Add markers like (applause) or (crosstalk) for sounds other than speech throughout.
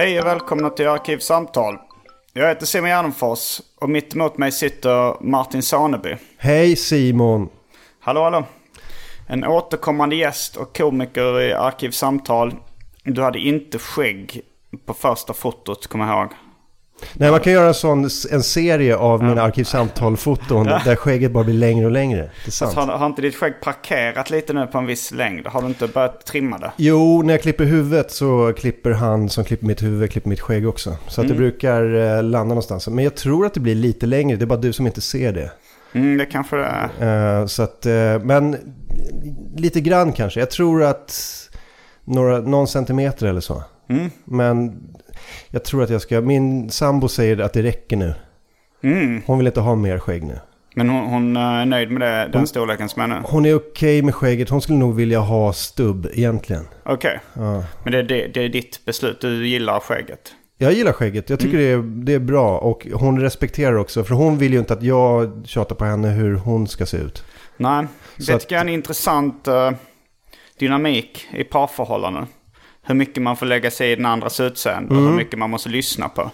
Hej och välkomna till Arkivsamtal. Jag heter Simon Gärdenfors och mitt emot mig sitter Martin Saneby. Hej Simon! Hallå hallå! En återkommande gäst och komiker i Arkivsamtal. Du hade inte skägg på första fotot, kommer jag ihåg. Nej, man kan göra en sån en serie av mina arkivsamtal-foton där skägget bara blir längre och längre. Det är sant. Har, har inte ditt skägg parkerat lite nu på en viss längd? Har du inte börjat trimma det? Jo, när jag klipper huvudet så klipper han som klipper mitt huvud klipper mitt skägg också. Så att det brukar eh, landa någonstans. Men jag tror att det blir lite längre, det är bara du som inte ser det. Mm, det kanske det är. Eh, så att, eh, men lite grann kanske. Jag tror att några, någon centimeter eller så. Mm. Men jag tror att jag ska, min sambo säger att det räcker nu. Mm. Hon vill inte ha mer skägg nu. Men hon, hon eh, är nöjd med det, den storleken som är nu? Hon är okej med skägget. Hon skulle nog vilja ha stubb egentligen. Okej. Ja. Men det, det, det är ditt beslut. Du gillar skägget. Jag gillar skägget. Jag tycker det, är, det är bra. Och hon respekterar också. För hon vill ju inte att jag tjatar på henne hur hon ska se ut. Nej, Så det att- tycker jag är en intressant eh, dynamik i parförhållanden. Hur mycket man får lägga sig i den andras utseende Mm. och hur mycket man måste lyssna på.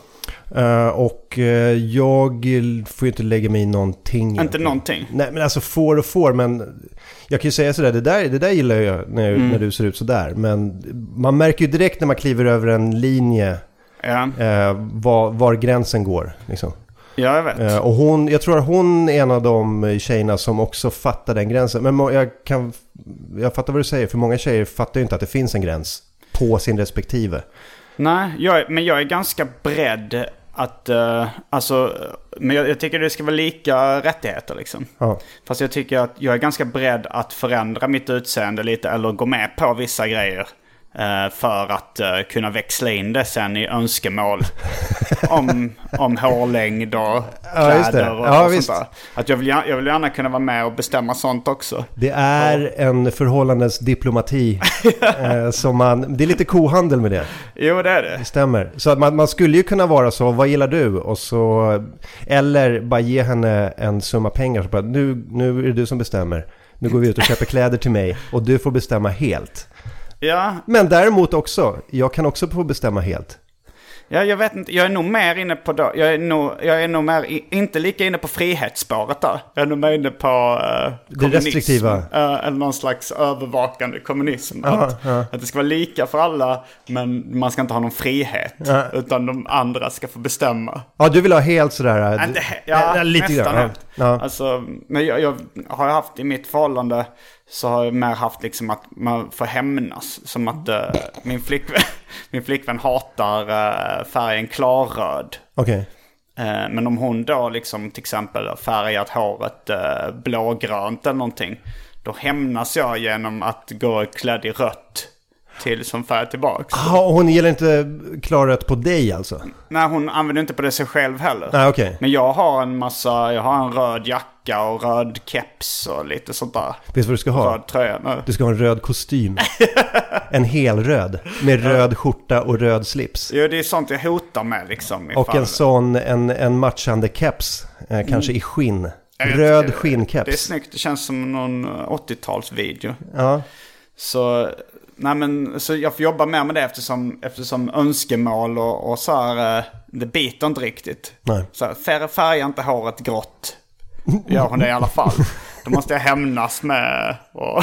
Eh, och eh, jag får ju inte lägga mig i någonting. Inte egentligen. någonting. Nej men alltså får och får. Men jag kan ju säga sådär. Det där, det där gillar jag när, Mm. när du ser ut sådär. Men man märker ju direkt när man kliver över en linje. Ja, Eh, var, var gränsen går. Liksom. ja jag vet. Och hon, jag tror att hon är en av de tjejerna som också fattar den gränsen. Men jag, kan, jag fattar vad du säger, för många tjejer fattar ju inte att det finns en gräns på sin respektive. Nej, jag, men jag är ganska beredd att... eh, alltså, men jag, jag tycker det ska vara lika rättigheter liksom. Ja. Fast jag tycker att jag är ganska beredd att förändra mitt utseende lite eller gå med på vissa grejer. Eh, För att eh, kunna växla in det sen i önskemål om, om hårlängd och Ja, kläder och, Ja, och sånt där. Att jag vill, jag vill gärna kunna vara med och bestämma sånt också. Det är en förhållandens diplomati. (laughs) eh, som man, det är lite kohandel med det, Jo, det är det. det stämmer. Så att man, man skulle ju kunna vara så, vad gillar du? Och så, eller bara ge henne en summa pengar. Så bara, nu, nu är det du som bestämmer. Nu går vi ut och köper kläder till mig och du får bestämma helt. Ja, Men däremot också, jag kan också få bestämma helt. Ja, jag vet inte. Jag är nog mer inne på då. Jag är nog, jag är nog mer, inte lika inne på frihetsspåret där. Jag är nog mer inne på uh, Det restriktiva. eller någon slags övervakande kommunism. Ja, att, ja. att det ska vara lika för alla, men man ska inte ha någon frihet. Ja. Utan de andra ska få bestämma. Ja, du vill ha helt sådär... Inte, he- ja, lite nästan grann. helt. Ja. Alltså, men jag, jag har haft i mitt förhållande så har jag mer haft liksom att man får hämnas. Som att eh, min, flickvän, (laughs) min flickvän hatar uh, färgen klarröd. Okej. Eh, men om hon då liksom till exempel färgat håret uh, blågrönt eller någonting. Då hämnas jag genom att gå klädd i rött till som färg tillbaks. Ja, hon gillar inte klarrött på dig alltså? Nej, hon använder inte på det sig själv heller. Nej, okej. Men jag har en massa, jag har en röd jacka och röd keps och lite sånt där. Vet du vad du ska ha? Röd tröja nu. Du ska ha en röd kostym. en helröd. Med röd skjorta och röd slips. Jo, det är sånt jag hotar med liksom. Och en sån, en, en matchande keps. Eh, kanske i skinn. Röd skinnkeps. Det är snyggt. Det känns som någon 80-talsvideo. Ja. Så, nej men, så jag får jobba mer med det eftersom, eftersom önskemål och, och så här, eh, det biter inte riktigt. Nej. Så här, fär, färga inte håret grått. Gör hon det i alla fall. Då måste jag hämnas med och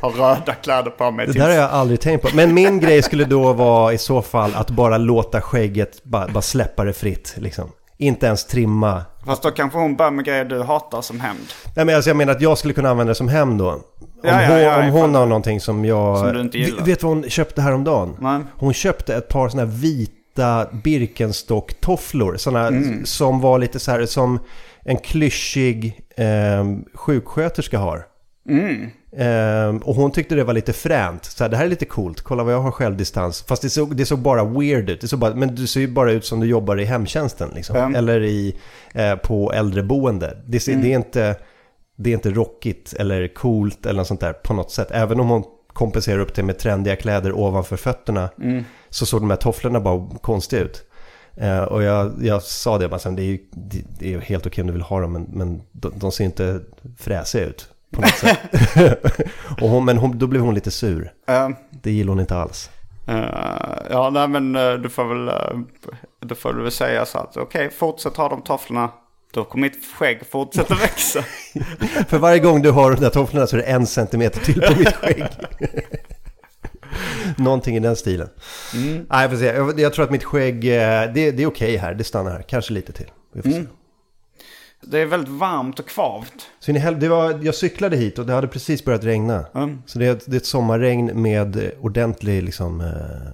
(laughs) ha röda kläder på mig. Det tills- där har jag aldrig tänkt på. Men min grej skulle då vara i så fall att bara låta skägget, bara, bara släppa det fritt liksom. Inte ens trimma. Fast då kanske hon börjar med grejer du hatar som hämnd. Nej men alltså jag menar att jag skulle kunna använda det som hem då. Om, Ja, ja, hon, ja, om hon har någonting som jag... Som du inte gillar. Vet du vad hon köpte häromdagen? Nej. Hon köpte ett par sådana här vita Birkenstock-tofflor. Sådana Mm. som var lite så här som en klyschig eh, sjuksköterska har. Mm. Ehm, och hon tyckte det var lite fränt. Så här, det här är lite coolt, kolla vad jag har självdistans. Fast det såg, det såg bara weird ut. Det såg bara, men du ser ju bara ut som du jobbar i hemtjänsten. Liksom. Mm. Eller i, eh, på äldreboende. Det, ser, det, är inte, det är inte rockigt eller coolt eller något sånt där på något sätt. Även om hon kompenserar upp det med trendiga kläder ovanför fötterna. Så såg de här tofflorna bara konstiga ut. Eh, och jag, jag sa det, bara, sen, det, är ju, det, är helt okej om du vill ha dem, men, men de, de ser inte fräsiga ut på något sätt. (laughs) och hon, men hon, då blev hon lite sur. Eh, Det gillar hon inte alls. eh, ja, nej men du får väl, uh, du får väl säga så att okej, fortsätt ha de tofflorna. Då kommer mitt skägg fortsätta växa. (laughs) För varje gång du har de där tofflorna så är det en centimeter till på mitt skägg. (laughs) Någonting i den stilen. Nej, jag får se. Jag, jag tror att mitt skägg, eh, det, det är okej här. Det stannar här. Kanske lite till. Se. Det är väldigt varmt och kvavt. Så in i det var, jag cyklade hit och det hade precis börjat regna. Mm. Så det är, ett- det är ett sommarregn med ordentlig liksom, eh,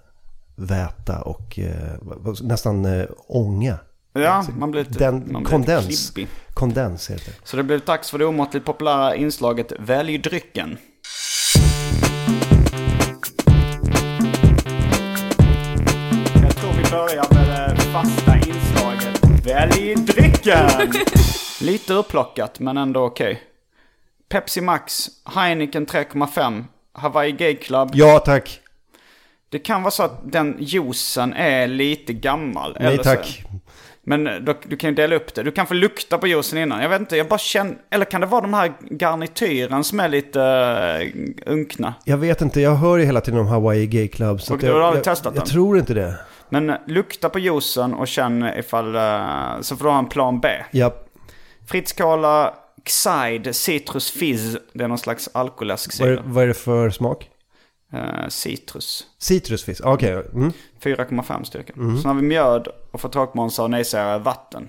väta och eh, nästan ånga. Ja, man blir lite, Den, man blir kondens. lite. Kondens heter det. Så det blev dags för det omåttligt populära inslaget Välj drycken. Jag tror vi börjar med det fasta inslaget Välj drycken! (laughs) Lite upplockat men ändå okej. Pepsi Max, Heineken 3,5, Hawaii Gay Club. Ja tack. Det kan vara så att den juicen är lite gammal. Nej eller tack. Så. Men då, du kan ju dela upp det. Du kan få lukta på juicen innan. Jag vet inte, jag bara känner... Eller kan det vara de här garnityren som är lite uh, unkna? Jag vet inte, jag hör ju hela tiden om Hawaii Gay Club. Så Och att du jag, har jag, testat jag den? tror inte det. Men eh, lukta på juicen och känn ifall... eh, så får du ha en plan B. Ja, Fritz Cola, Xide, Citrus Fizz. Det är någon slags alkoläsk säger vad är det för smak? uh, Citrus. Citrusfisk, okej. Mm. 4,5 styrka. Sen har vi mjöd och för tråkmånsar och nejsägare vatten.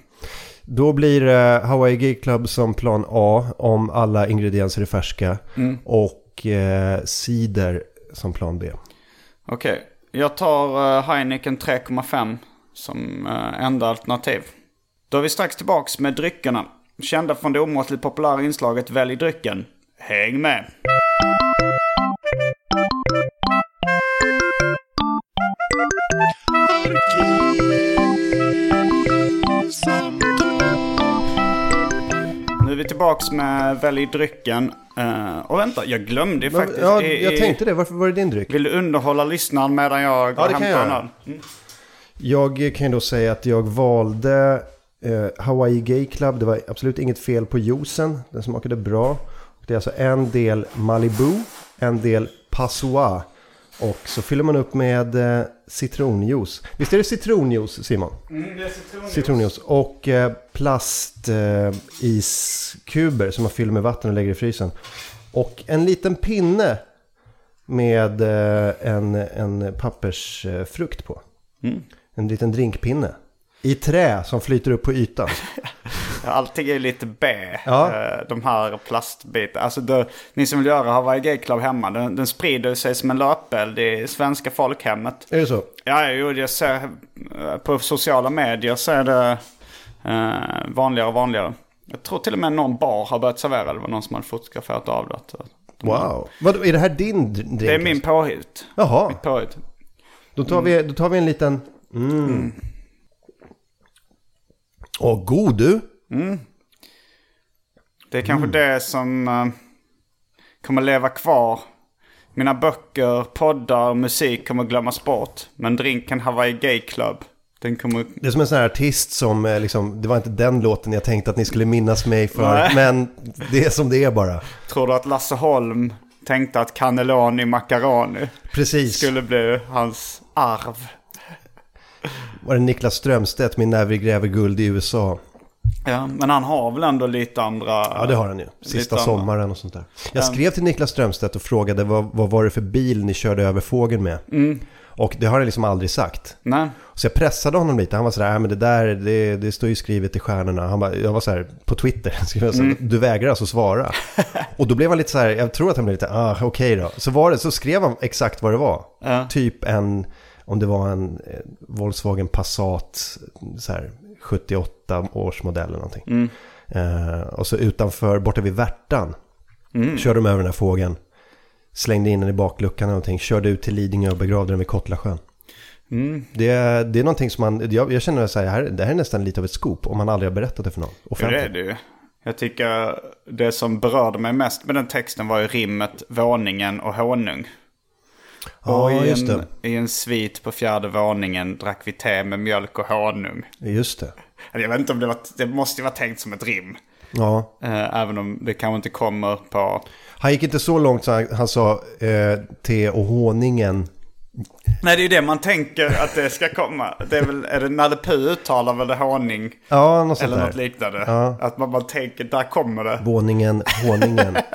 Då blir det Hawaii Gay Club som plan A om alla ingredienser är färska. Mm. Och eh, cider som plan B. Okej, jag tar eh, Heineken 3,5 som eh, enda alternativ. Då är vi strax tillbaks med dryckerna. Kända från det omåttligt populära inslaget Välj drycken. Häng med! Nu vi tillbaks med Välj drycken. Eh, och vänta, jag glömde ju faktiskt. Ja, i- jag i- tänkte det. Varför var det din dryck? Vill du underhålla lyssnaren medan jag går Ja, och hämtar jag en öl? Mm. Jag kan ju då säga att jag valde eh, Hawaii Gay Club. Det var absolut inget fel på juicen. Den smakade bra. Det är alltså en del Malibu, en del Passoa. Och så fyller man upp med eh, citronjuice. Visst är det citronjuice Simon? Mm, det är citronjuice. Citronjuice. Och eh, plastiskuber eh, iskuber som man fyller med vatten och lägger i frysen. Och en liten pinne med eh, en, en pappersfrukt på. Mm. En liten drinkpinne. I trä som flyter upp på ytan. (laughs) Allting är lite B. Ja. eh, De här plastbitarna. Alltså det, ni som vill göra Hawaii Gay Club hemma. Den, den sprider sig som en löpeld i svenska folkhemmet. Är det så? Ja, jo, jag ser eh, på sociala medier så är det eh, vanligare och vanligare. Jag tror till och med någon bar har börjat servera det. Var någon som hade fotograferat av det. De- Wow. Vad, är det här din drink? Det är min påhitt. Jaha, Mitt påhitt. då tar, vi, då tar vi en liten... Mm. Åh, god du. Det är kanske det som eh, kommer leva kvar. Mina böcker, poddar och musik kommer glömmas bort. Men drinken Hawaii Gay Club Den kommer... Det är som en sån här artist som, eh, liksom, det var inte den låten jag tänkte att ni skulle minnas mig för. Nej. Men det är som det är bara. Tror du att Lasse Holm tänkte att Cannelloni Macaroni Precis. skulle bli hans arv? Var det Niklas Strömstedt, min näver gräver guld i USA. Ja, men han har väl ändå lite andra... Ja, det har han ju. Sista Lite andra. sommaren och sånt där. Jag skrev till Niklas Strömstedt och frågade vad, vad var det för bil ni körde över fågeln med? Mm. Och det har han liksom aldrig sagt. Nej. Så jag pressade honom lite. Han var sådär, "Nej, men det där, det, det står ju skrivet i stjärnorna. Han bara, jag var så här på Twitter, (laughs) skrev jag här, du vägrar alltså svara. (laughs) och då blev han lite så här, jag tror att han blev lite, ah okej då. Så var det, så skrev han exakt vad det var. Ja. Typ en, om det var en eh, Volkswagen Passat, så här 78 års modell eller någonting. Eh, och så utanför, borta vid Värtan, körde de över den här fågeln. Slängde in den i bakluckan och någonting. Körde ut till Lidingö och begravde den vid Kottlasjön. Det, är- det är någonting som man, jag, jag känner så här, här, det här är nästan lite av ett scoop om man aldrig har berättat det för någon. Ja, det Offentligt. är det ju. Jag tycker det som berörde mig mest med den texten var ju rimmet våningen och honung. Ja, och i just en, det. i en svit på fjärde våningen drack vi te med mjölk och honung. Just det. Jag vet inte om det var, det måste ju vara tänkt som ett rim. Ja. Eh, även om det kanske inte kommer på... Han gick inte så långt så han, han sa eh, te och honungen. Nej, det är ju det man tänker att det ska komma. Det är väl, är det Nalle Puh uttalar väl det honung? Ja, något sånt Eller där. något liknande. Ja. Att man bara tänker, där kommer det. Våningen, honungen. (laughs)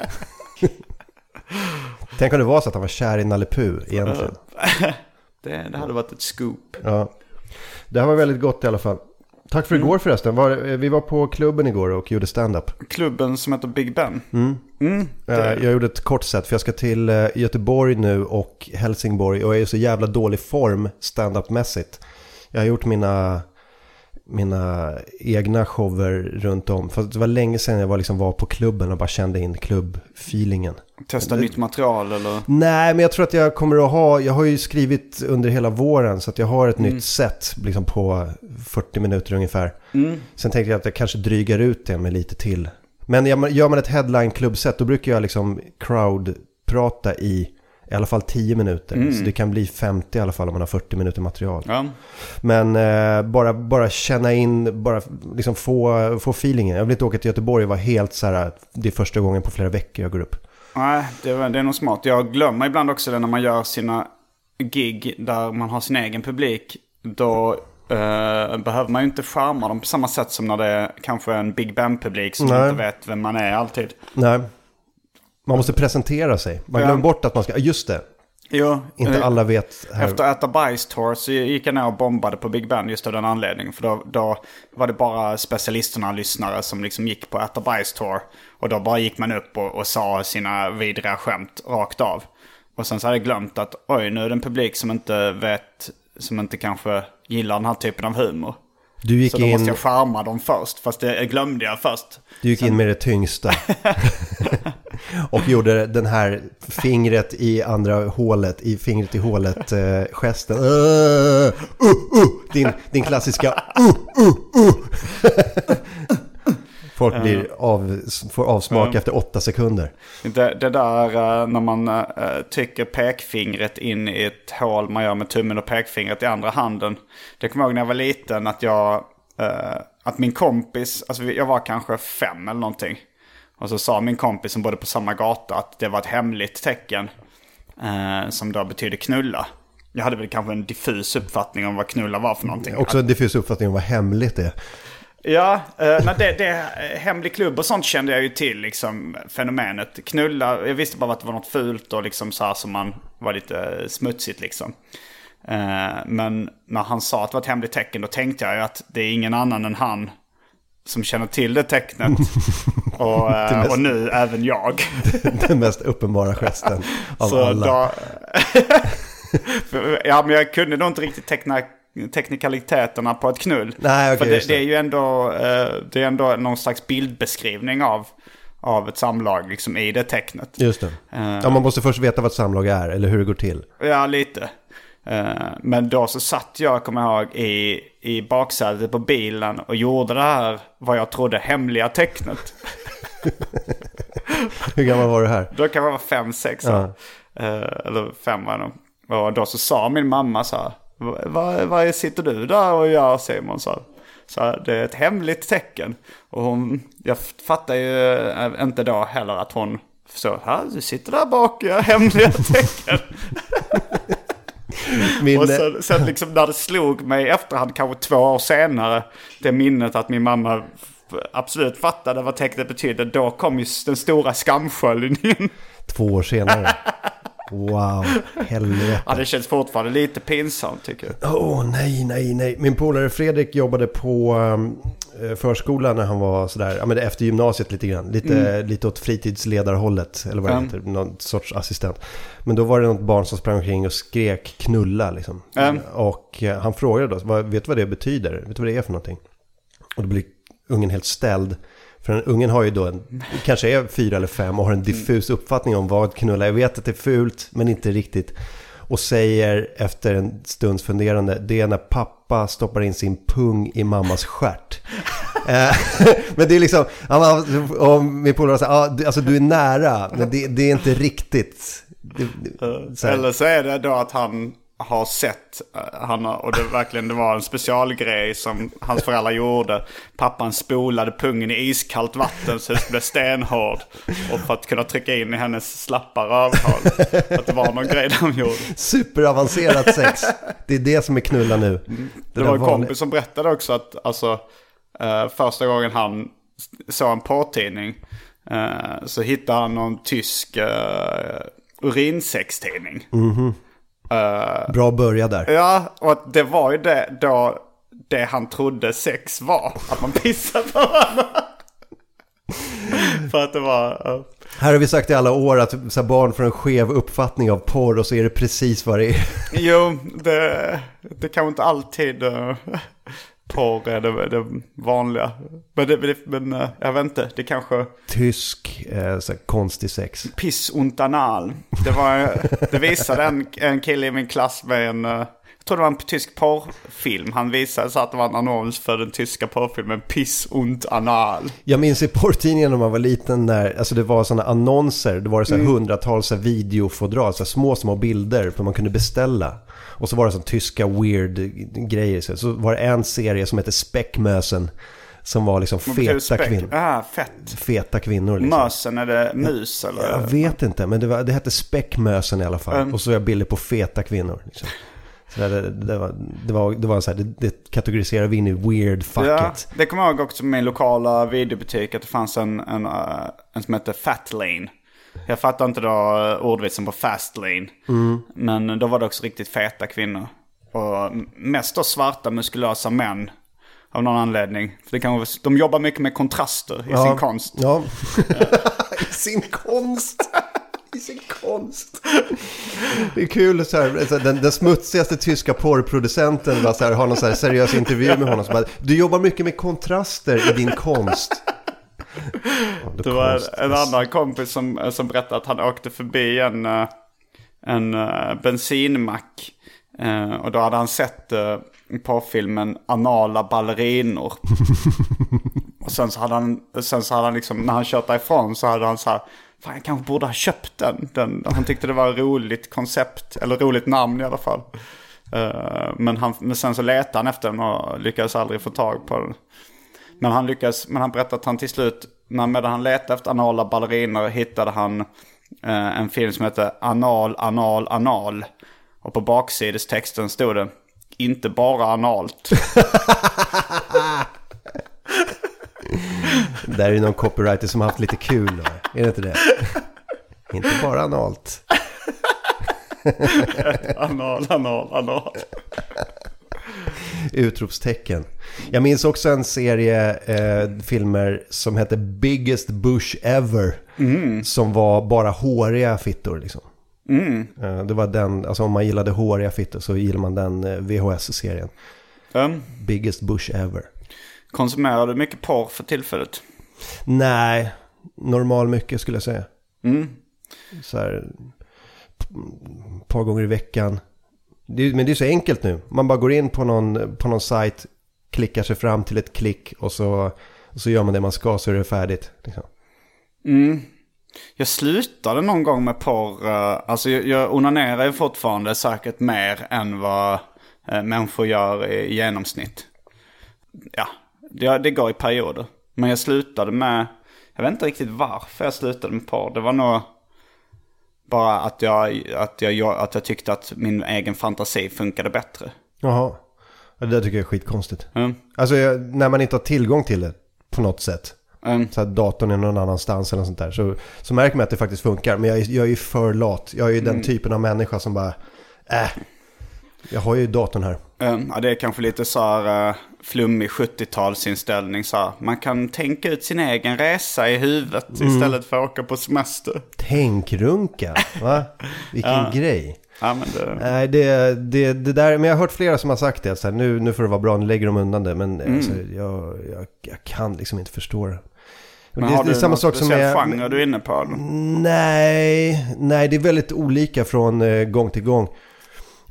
(laughs) Tänk om det var så att han var kär i Nalle Puh egentligen. (laughs) det. Det hade varit ett scoop. Ja. Det här var väldigt gott i alla fall. Tack för Mm. igår förresten. Var, eh, vi var på klubben igår och gjorde stand-up. Klubben som heter Big Ben. Eh, Jag gjorde ett kort set för jag ska till eh, Göteborg nu och Helsingborg och jag är i så jävla dålig form stand-up-mässigt. Jag har gjort mina, mina egna shower runt om. För det var länge sedan jag var, liksom, var på klubben och bara kände in klubbfeelingen. Testa nytt material eller? Nej, men jag tror att jag kommer att ha, jag har ju skrivit under hela våren så att jag har ett nytt set liksom på 40 minuter ungefär. Sen tänkte jag att jag kanske drygar ut det med lite till. Men gör man- ett headline-klubbset då brukar jag liksom crowd-prata i i alla fall 10 minuter. Så det kan bli 50 i alla fall om man har 40 minuter material. Ja. Men eh, bara, bara känna in, bara liksom få, få feelingen. Jag vill inte åka till Göteborg och vara helt så här, det är första gången på flera veckor jag går upp. Nej, det, det är nog smart. Jag glömmer ibland också det när man gör sina gig där man har sin egen publik. Då eh, behöver man ju inte charma dem på samma sätt som när det är kanske en Big Ben-publik som inte vet vem man är alltid. Nej. Man måste presentera sig. Man Ja. glömmer bort att man ska, just det, Jo, inte eh, alla vet. Här. Efter äta bajs tour så gick jag ner och bombade på Big Ben just av den anledningen. För då, då var det bara specialisterna, lyssnare, som liksom gick på äta bajs tour. Och då bara gick man upp och, och sa sina vidriga skämt rakt av. Och sen så hade jag glömt att oj, nu är det en publik som inte vet, som inte kanske gillar den här typen av humor. Du gick, Så då måste in, jag charma dem först, fast det glömde jag först. du gick in med det tyngsta. (laughs) (laughs) och gjorde den här fingret i andra hålet, i fingret i hålet eh. Uh, uh, uh, din, din klassiska uh, uh, uh. (laughs) Folk blir av, får avsmak efter åtta sekunder. Det, det där eh, när man uh, trycker pekfingret in i ett hål man gör med tummen och pekfingret i andra handen. Det kommer jag ihåg när jag var liten att jag, eh, att min kompis, alltså jag var kanske fem eller någonting. Och så sa min kompis som bodde på samma gata att det var ett hemligt tecken. eh, som då betyder knulla. Jag hade väl kanske en diffus uppfattning om vad knulla var för någonting. Också en diffus uppfattning om vad hemligt är. Ja, eh, det, det, eh, hemlig klubb och sånt kände jag ju till, liksom fenomenet. Knulla, jag visste bara att det var något fult och liksom så här som man var lite smutsigt liksom. Eh, men när han sa att det var ett hemligt tecken då tänkte jag ju att det är ingen annan än han som känner till det tecknet. (laughs) och, eh, mest- och nu även jag. (laughs) Den mest uppenbara gesten av Så alla. då, (laughs) ja, men jag kunde nog inte riktigt teckna teknikaliteterna på ett knull. Nej, okej, För det, det. det är ju ändå, eh, det är ändå någon slags bildbeskrivning av, av ett samlag liksom, i det tecknet. Just det. Ja, man måste först veta vad ett samlag är eller hur det går till. Ja, lite. Eh, Men då så satt jag, kommer jag ihåg, i, i baksätet på bilen och gjorde det här, vad jag trodde, hemliga tecknet. (laughs) Hur gammal var du här? Då kan man vara fem, sex år. Eh, eller fem var nog. Och då så sa min mamma så här. vad va, va sitter du där och gör Simon? Så, så det är ett hemligt tecken. Och hon, jag fattar ju eh, inte då heller att hon så, här, du sitter där bak, jag hemliga tecken. (laughs) (laughs) Min, Och sen, sen liksom när det slog mig i efterhand, kanske två år senare, det minnet att min mamma absolut fattade vad tecknet betydde, då kom ju den stora skamsköljningen. Två år senare. (laughs) Wow, helvete. Ja, det känns fortfarande lite pinsamt tycker jag. Åh nej, nej, nej. Min polare Fredrik jobbade på um, förskolan när han var sådär, ja men efter gymnasiet lite grann. Lite, lite åt fritidsledarhållet, eller vad det Mm. heter, någon sorts assistent. Men då var det något barn som sprang omkring och skrek knulla liksom. Mm. Och eh, han frågade då, vet du vad det betyder? Vet du vad det är för någonting? Och då blir ungen helt ställd. För den, ungen har ju då en, kanske är fyra eller fem och har en diffus uppfattning om vad knulla är. Jag vet att det är fult, men inte riktigt. Och säger efter en stunds funderande, det är när pappa stoppar in sin pung i mammas stjärt. (laughs) Eh, (laughs) men det är liksom, och min polare säger, du- alltså du är nära, men det, det är inte riktigt. (laughs) Det, det, så. Eller så är det då att han har sett, eh, han och det verkligen det var en specialgrej som hans föräldrar gjorde. Pappan spolade pungen i iskallt vatten så det blev stenhård. Och för att kunna trycka in i hennes slappa rövhål. Att det var någon grej de gjorde. Superavancerat sex. Det är det som är knulla nu. Det, där var en vanliga- kompis som berättade också att alltså, eh, första gången han såg en porrtidning eh, så hittade han någon tysk uh, urinsextidning. Bra börja där. Ja, och det var ju det då det han trodde sex var. Att man pissar på varandra. För att det var... ja. Här har vi sagt i alla år att så här, barn får en skev uppfattning av porr och så är det precis vad det är. Jo, det, det kan inte alltid... Uh, porr är det, det vanliga. Men, det, det, men eh, jag vet inte, det kanske... Tysk, eh, så konstig sex. Piss und anal. Det, var, det visade en, en kille i min klass med en... tror det var en tysk porrfilm. Han visade så att det var en annons för den tyska porrfilmen Piss und anal. Jag minns i porrtidningen när man var liten när alltså det var sådana annonser. Det var så Mm. hundratals videofodral, så små, små bilder som man kunde beställa. Och så var det så tyska weird grejer. Så, så var det en serie som hette Späckmösen. Som var liksom feta kvinnor. Ah, fett. Feta kvinnor liksom. Mösen, är det mus eller? Jag vet inte, men det, var, det hette Späckmösen i alla fall. Mm. Och så var jag bilder på feta kvinnor. Liksom. Så det, det, det, var, det, var, det var så här, det, det kategoriserar vi in i weird fuck Ja, det kommer jag ihåg också med min lokala videobutik att det fanns en, en, eh, en som hette Fat Lane. Jag fattar inte då ordvitsen på Fast Lane. Men då var det också riktigt feta kvinnor. Och mest då svarta muskulösa män. Av någon anledning. För det kan, vara- de jobbar mycket med kontraster i sin konst. Ja, (laughs) i sin konst. I sin konst. Det är kul så här, den, den smutsigaste tyska porrproducenten bara så här, har någon så här seriös intervju med honom. Så bara, du jobbar mycket med kontraster i din konst. Det var konst. en annan kompis som, som berättade att han åkte förbi en, eh, en eh, bensinmack. Eh, Och då hade han sett på filmen Anala ballerinor. (laughs) och sen så hade han, sen så hade han liksom, när han kört därifrån så hade han så här, fan jag kanske borde ha köpt den. den. Han tyckte det var ett roligt koncept, eller roligt namn i alla fall. Eh, men, han, men sen så letade han efter den och lyckades aldrig få tag på den. Men han lyckades, men han berättade att han till slut, när medan han letade efter anala balleriner hittade han eh, en film som heter Anal, anal, anal. Och på baksidestexten stod det, inte bara analt. (laughs) Där är det någon copywriter som har haft lite kul. Är det inte det? inte bara analt. anal, anal, anal. Utropstecken. Jag minns också en serie eh, filmer som hette Biggest Bush Ever. Som var bara håriga fittor liksom. Eh, det var den, alltså om man gillade håriga fittor så gillar man den eh, VHS-serien. Um, Biggest Bush Ever. Konsumerar du mycket porr för tillfället? Nej, normal mycket skulle jag säga. Mm. Så här, ett par gånger i veckan. Det, men det är så enkelt nu. Man bara går in på någon, på någon sajt, klickar sig fram till ett klick och så, och så gör man det man ska så är det färdigt. Liksom. Mm. Jag slutade någon gång med porr. eh, Alltså jag, jag onanerar ju fortfarande säkert mer än vad eh, människor gör i genomsnitt. Ja, det, det går i perioder. Men jag slutade med, jag vet inte riktigt varför jag slutade med porr. Det var nog bara att jag, att jag, att jag tyckte att min egen fantasi funkade bättre. Jaha. Ja, Det där tycker jag är skitkonstigt. Mm. Alltså när man inte har tillgång till det på något sätt. Mm. Så att datorn är någon annanstans eller något sånt där. Så, så märker man att det faktiskt funkar. Men jag, jag är ju för lat. Jag är ju Mm. den typen av människa som bara, äh. Jag har ju datorn här. Um, ja, det är kanske lite så här uh, flummig 70-talsinställning. Så här. Man kan tänka ut sin egen resa i huvudet istället för att åka på semester. Tänkrunka, va? Vilken (laughs) grej. Ja, men det... Nej, det, det, det där, men jag har hört flera som har sagt det. Så här, nu, nu får det vara bra, nu lägger de undan det. Men Mm. alltså, jag, jag, jag kan liksom inte förstå det. Men det, har det är du samma någon sak som är... genre du är inne på? eller? Nej, nej, det är väldigt olika från eh, gång till gång.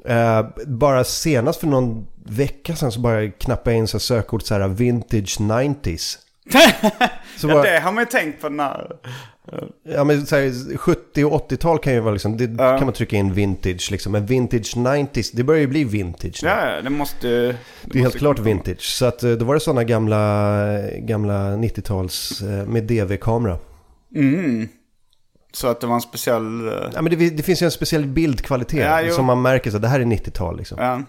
Eh, bara senast för någon vecka sedan så bara knappade jag in så sökord så här vintage 90s. (laughs) Så Ja, bara, det har man ju tänkt på när... ja, men så här, 70 och 80-tal kan ju vara liksom, det Ja. kan man trycka in vintage liksom. Men vintage 90s, det börjar ju bli vintage nu. Ja, ja, det måste ju... Det är helt klart vintage. Så att, eh, då var det sådana gamla, gamla 90-tals eh, med DV-kamera. Mm. Så att det var en speciell... eh, Ja, men det, det finns ju en speciell bildkvalitet Ja, som man märker så att det här är 90-tal liksom. Ja.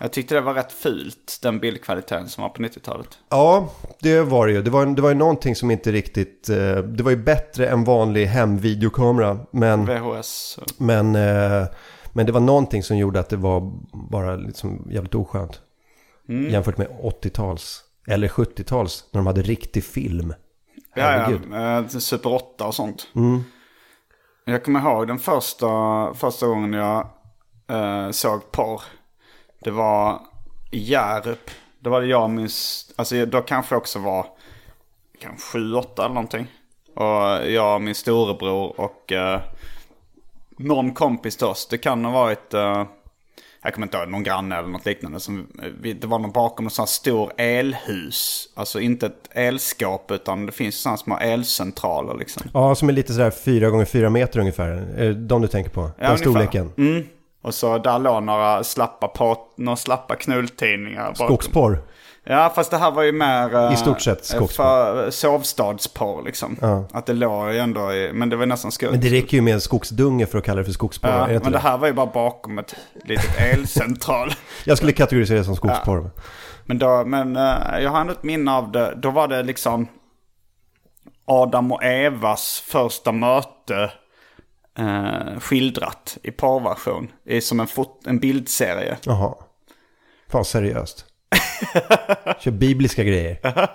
Jag tyckte det var rätt fult, den bildkvaliteten som var på 90-talet. Ja, det var det ju. Det var, det var ju någonting som inte riktigt... Eh, det var ju bättre än vanlig hemvideokamera. Men, VHS. men, eh, men det var någonting som gjorde att det var bara liksom jävligt oskönt. Mm. Jämfört med 80-tals. Eller 70-tals när de hade riktig film. Ja, ja. Super 8 och sånt. Mm. Jag kommer ihåg den första, första gången jag eh, såg porr. Det var i Hjärup. Då var det jag och min... Alltså då kanske jag också var... Kanske 7-8 eller någonting. Och jag och min storebror och eh, någon kompis till oss. Det kan ha varit... Eh, jag kommer inte ihåg, någon granne eller något liknande. Som, eh, det var någon bakom en sån här stor elhus. Alltså inte ett elskåp utan det finns sådana små elcentraler liksom. Ja, som är lite sådär 4 gånger 4 meter ungefär. Är det de du tänker på? Den ungefär. storleken. Mm. Och så där låg några slappa, på, några slappa knulltidningar. Skogsporr. Ja, fast det här var ju mer... eh, I stort sett skogsporr. För sovstadsporr liksom. Att det låg ju ändå i... Men det var nästan skumt. Men det räcker ju med en skogsdunge för att kalla det för skogsporr. Ja, men det det? här var ju bara bakom ett litet (laughs) elcentral. Jag skulle kategorisera det som skogsporr. Men, då, men eh, jag har ändå ett minne av det. Då var det liksom Adam och Evas första möte eh, skildrat i är som en, fot- en bildserie. Jaha. Fan seriöst. (laughs) Kör bibliska grejer. (laughs)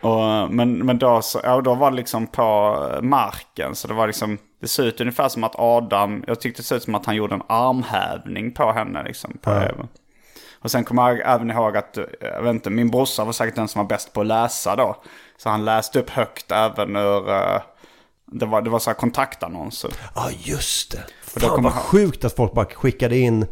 Och, men, men då, så, ja, då var det liksom på marken. Så det var liksom, det såg ut ungefär som att Adam, jag tyckte det såg ut som att han gjorde en armhävning på henne liksom. På Eva. Och sen kommer jag även ihåg att, eh, jag vet inte, min brorsa var säkert den som var bäst på att läsa då. Så han läste upp högt även ur, eh, det var, det var så här kontaktannonser. Ja, just det. då Fan vad sjukt att folk bara skickade in.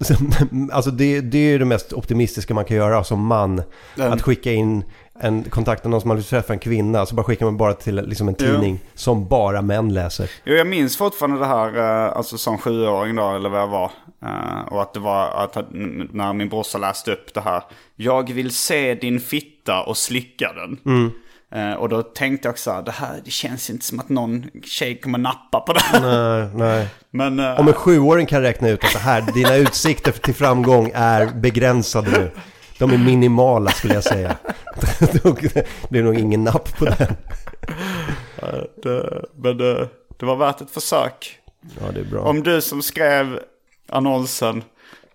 (laughs) Alltså det, det är ju det mest optimistiska man kan göra som man. Att skicka in en kontaktannons som man vill träffa en kvinna. Så bara skickar man bara till liksom en tidning som bara män läser. Jo, jag minns fortfarande det här, eh, alltså som sjuåring då, eller vad jag var. Eh, och att det var att när min brorsa läste upp det här. Jag vill se din fitta och slicka den. Eh, och då tänkte jag också, det här, det känns inte som att någon tjej kommer nappa på det här. Nej, nej. (laughs) Men, eh, Om en sjuåring kan räkna ut att det här, dina utsikter till framgång är begränsade nu. De är minimala skulle jag säga. (laughs) Då blir nog ingen napp på den. (laughs) det, men det, det var värt ett försök. Ja, det är bra. Om du som skrev annonsen,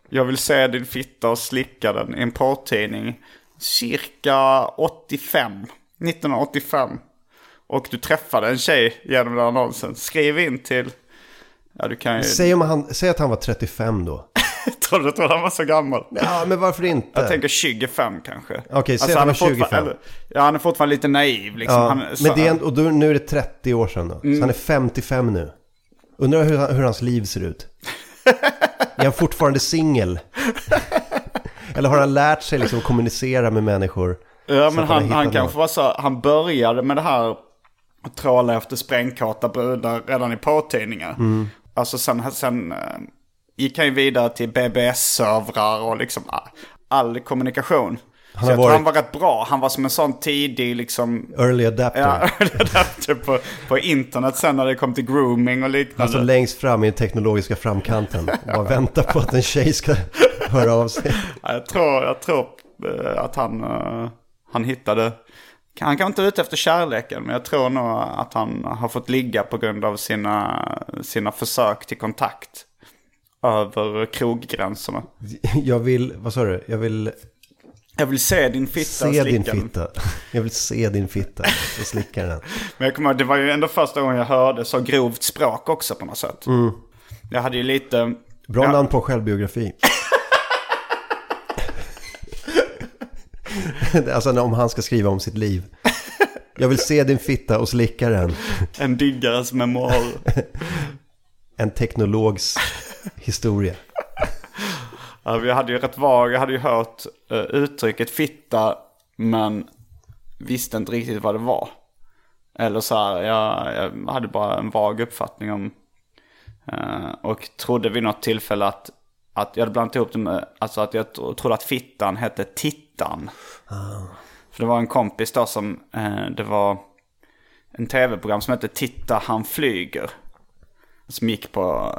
jag vill se din fitta och slicka den i en porrtidning, cirka 85, 1985. Och du träffade en tjej genom den annonsen. Skriv in till, ja du kan ju, Säg, om han, säg att han var 35 då. (laughs) tror du tror han var så gammal? Ja, men varför inte? Jag tänker 25 kanske. Okej, säg att han är 25. fortfarande- Ja, han är fortfarande lite naiv liksom. Ja, han, men det är, och då, nu är det 30 år sedan då. Mm. Så han är 55 nu. Undrar hur, hur hans liv ser ut. (laughs) är han fortfarande singel? (laughs) Eller har han lärt sig liksom att kommunicera med människor? Ja, men han, han kanske var så, han började med det här att tråla efter sprängkarta brudar redan i porrtidningar. Mm. Alltså sen, sen, eh, gick han ju vidare till BBS-servrar och liksom a- all kommunikation. har så varit- han var rätt bra. Han var som en sån tidig liksom... Early adapter. Ja, (laughs) adapter på, på internet sen när det kom till grooming och liknande. Alltså längst fram i den teknologiska framkanten. Bara (laughs) vänta på att en tjej ska (laughs) höra av sig. Ja, jag tror, jag tror eh, att han, eh, han hittade... Han kan inte ut efter kärleken, men jag tror nog att han har fått ligga på grund av sina, sina försök till kontakt över kroggränserna. Jag vill, vad sa du? Jag vill Jag vill se din fitta se din slicka. fitta. Jag vill se din fitta och slicka den. Men jag kommer ihåg, det var ju ändå första gången jag hörde så grovt språk också på något sätt. Jag hade ju lite... Bra Ja. namn på självbiografi. (laughs) alltså om han ska skriva om sitt liv. Jag vill se din fitta och slicka den. (laughs) En diggares memoar. (laughs) En teknologs historia. Ja, vi hade ju rätt vag, jag hade ju hört uh, uttrycket fitta men visste inte riktigt vad det var. Eller så här, jag, jag hade bara en vag uppfattning om eh, och trodde vid något tillfälle att, att jag hade blandat ihop det med, alltså att jag tro- trodde att fittan hette tittan. För det var en kompis då som, eh, det var en tv-program som hette Titta han flyger. Som gick på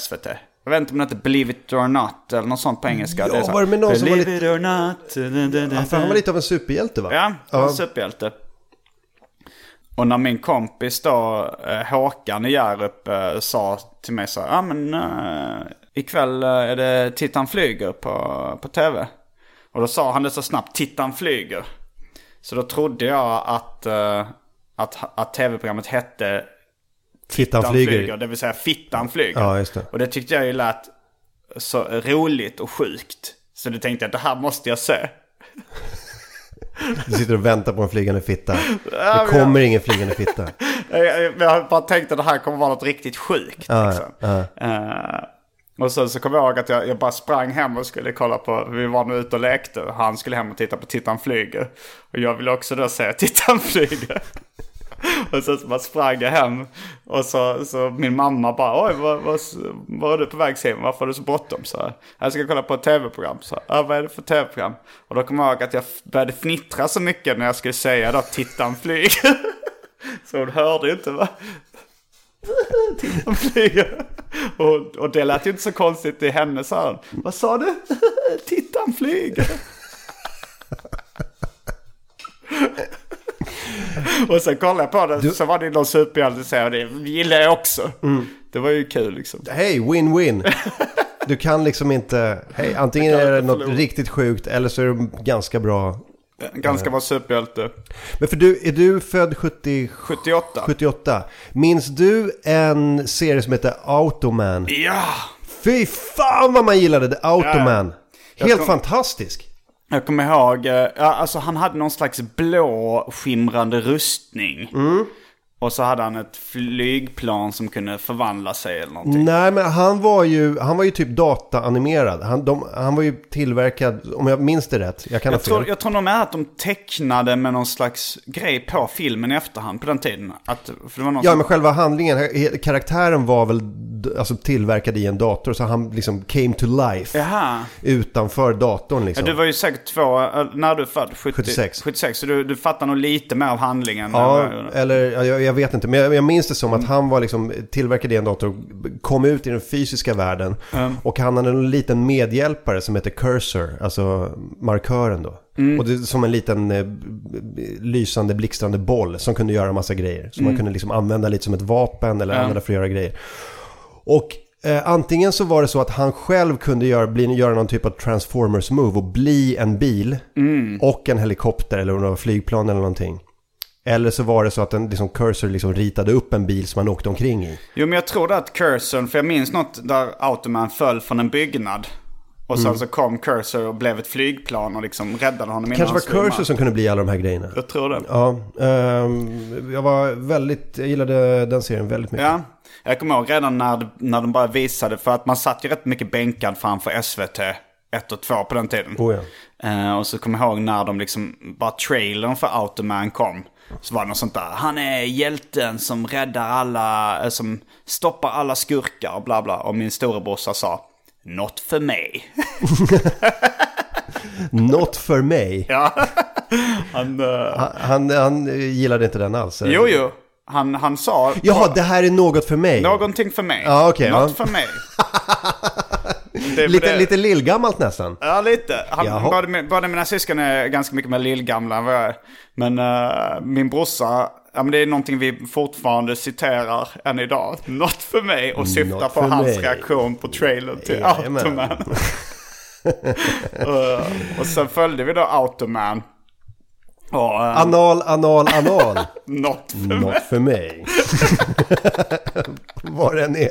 SVT. Jag vet inte om det hette Believe it or not eller något sånt på engelska. Ja, är så var det med någon som var lite- it or not. da, da, da, Ja, för han var lite av en superhjälte va? Ja, var en superhjälte. Och när min kompis då, eh, Håkan i Hjärup, eh, sa till mig så här, ja men eh, ikväll eh, är det Tittan flyger på, på tv. Och då sa han det så snabbt, Tittan flyger. Så då trodde jag att, eh, att, att tv-programmet hette Fittan flyger. flyger, det vill säga Fittan flyger. Ja, just det. Och det tyckte jag ju lät så roligt och sjukt. Så det tänkte jag, det här måste jag se. Du sitter och väntar på en flygande fitta. Det kommer ingen flygande fitta. (laughs) Jag, har bara tänkt att det här kommer vara något riktigt sjukt. Ja, liksom. ja. Eh, och sen så kom jag ihåg att jag, jag bara sprang hem och skulle kolla på, vi var nu ute och lekte. Han skulle hem och titta på Tittan flyger. Och jag ville också då se (laughs) Tittan flyger. och sen så bara sprang jag hem. Och så, så min mamma bara, oj vad, vad, vad är du på väg hem? Varför har du så bråttom? Så här, jag ska kolla på ett tv-program. Så här, vad är det för tv-program? Och då kom jag ihåg att jag började fnittra så mycket när jag skulle säga då Tittan flyger. (laughs) så hon hörde ju inte va? Flyger. Och, och det lät ju inte så konstigt i henne sa hon. Vad sa du? Tittan flyger. och sen kollade jag på det så var det någon superhjälte som och det gillade jag också. Det var ju kul liksom. Hej, win-win. Du kan liksom inte, hej, antingen är det något riktigt sjukt eller så är det ganska bra. Ganska bra superhjälte. Men för du, är du född 70, 78. 78? Minns du en serie som heter Automan? Ja! Fy fan vad man gillade The Automan! Jag Helt kom- fantastisk! Jag kommer ihåg, eh, ja, alltså han hade någon slags blå skimrande rustning. Och så hade han ett flygplan som kunde förvandla sig eller någonting. Nej men han var ju, han var ju typ dataanimerad. Han, de, han var ju tillverkad, om jag minns det rätt, jag kan ha Jag tror, jag tror nog med att de tecknade med någon slags grej på filmen i efterhand på den tiden. Att, för det var någon Ja som, men själva handlingen, karaktären var väl alltså, tillverkad i en dator så han liksom came to life Jaha. utanför datorn Ja, liksom. du var ju säkert två, eh, när du född? 70, 76. 76, så du, du fattar nog lite mer av handlingen. Ja, eller ja, jag, jag vet inte. Men jag, jag minns det som att han var liksom tillverkad i en dator, kom ut i den fysiska världen. Och han hade en liten medhjälpare som heter Cursor, alltså markören då. Och det är som en liten eh, lysande, blixtrande boll som kunde göra massa grejer. Som man kunde liksom använda lite som ett vapen eller använda för att göra grejer. Och eh, antingen så var det så att han själv kunde göra, bli, göra någon typ av transformers move och bli en bil och en helikopter eller var flygplan eller någonting. Eller så var det så att en liksom, cursor liksom ritade upp en bil som han åkte omkring i. Jo men jag tror det att Cursor, för jag minns något där Automan föll från en byggnad. Och sen så kom Cursor och blev ett flygplan och liksom räddade honom innan Kanske var cursor som kunde bli alla de här grejerna. Jag tror det. Ja, ehm, jag var väldigt, jag gillade den serien väldigt mycket. Ja, jag kommer ihåg redan när, när de bara visade, för att man satt ju rätt mycket bänkad framför SVT 1 och 2 på den tiden. Oh, ja. Eh, och så kommer jag ihåg när de liksom, bara trailern för Automan kom. Så var det något sånt där, han är hjälten som räddar alla, eh, som stoppar alla skurkar och bla bla. Och min storebrorsa sa, Not för mig. (laughs) Not för mig. Ja. (laughs) Han, eh, Han, han, han gillade inte den alls. eller? jo, jo. Han, han sa... Jaha, det här är något för mig. Någonting för mig. Ja, okej, Något ja. för mig. (laughs) Lite, det- lite lillgammalt nästan. Ja, lite. Han, båda, mi- båda mina syskon är ganska mycket mer lillgamla än vad jag är. Men eh, min brorsa, ja, men det är någonting vi fortfarande citerar än idag. Något för mig och syftar på hans mig. reaktion på trailern till Jajamän. Automan. och, (laughs) och sen följde vi då Automan. Och uh, Anal, anal, anal. (laughs) något för mig. Något för mig. (laughs) Vad den är.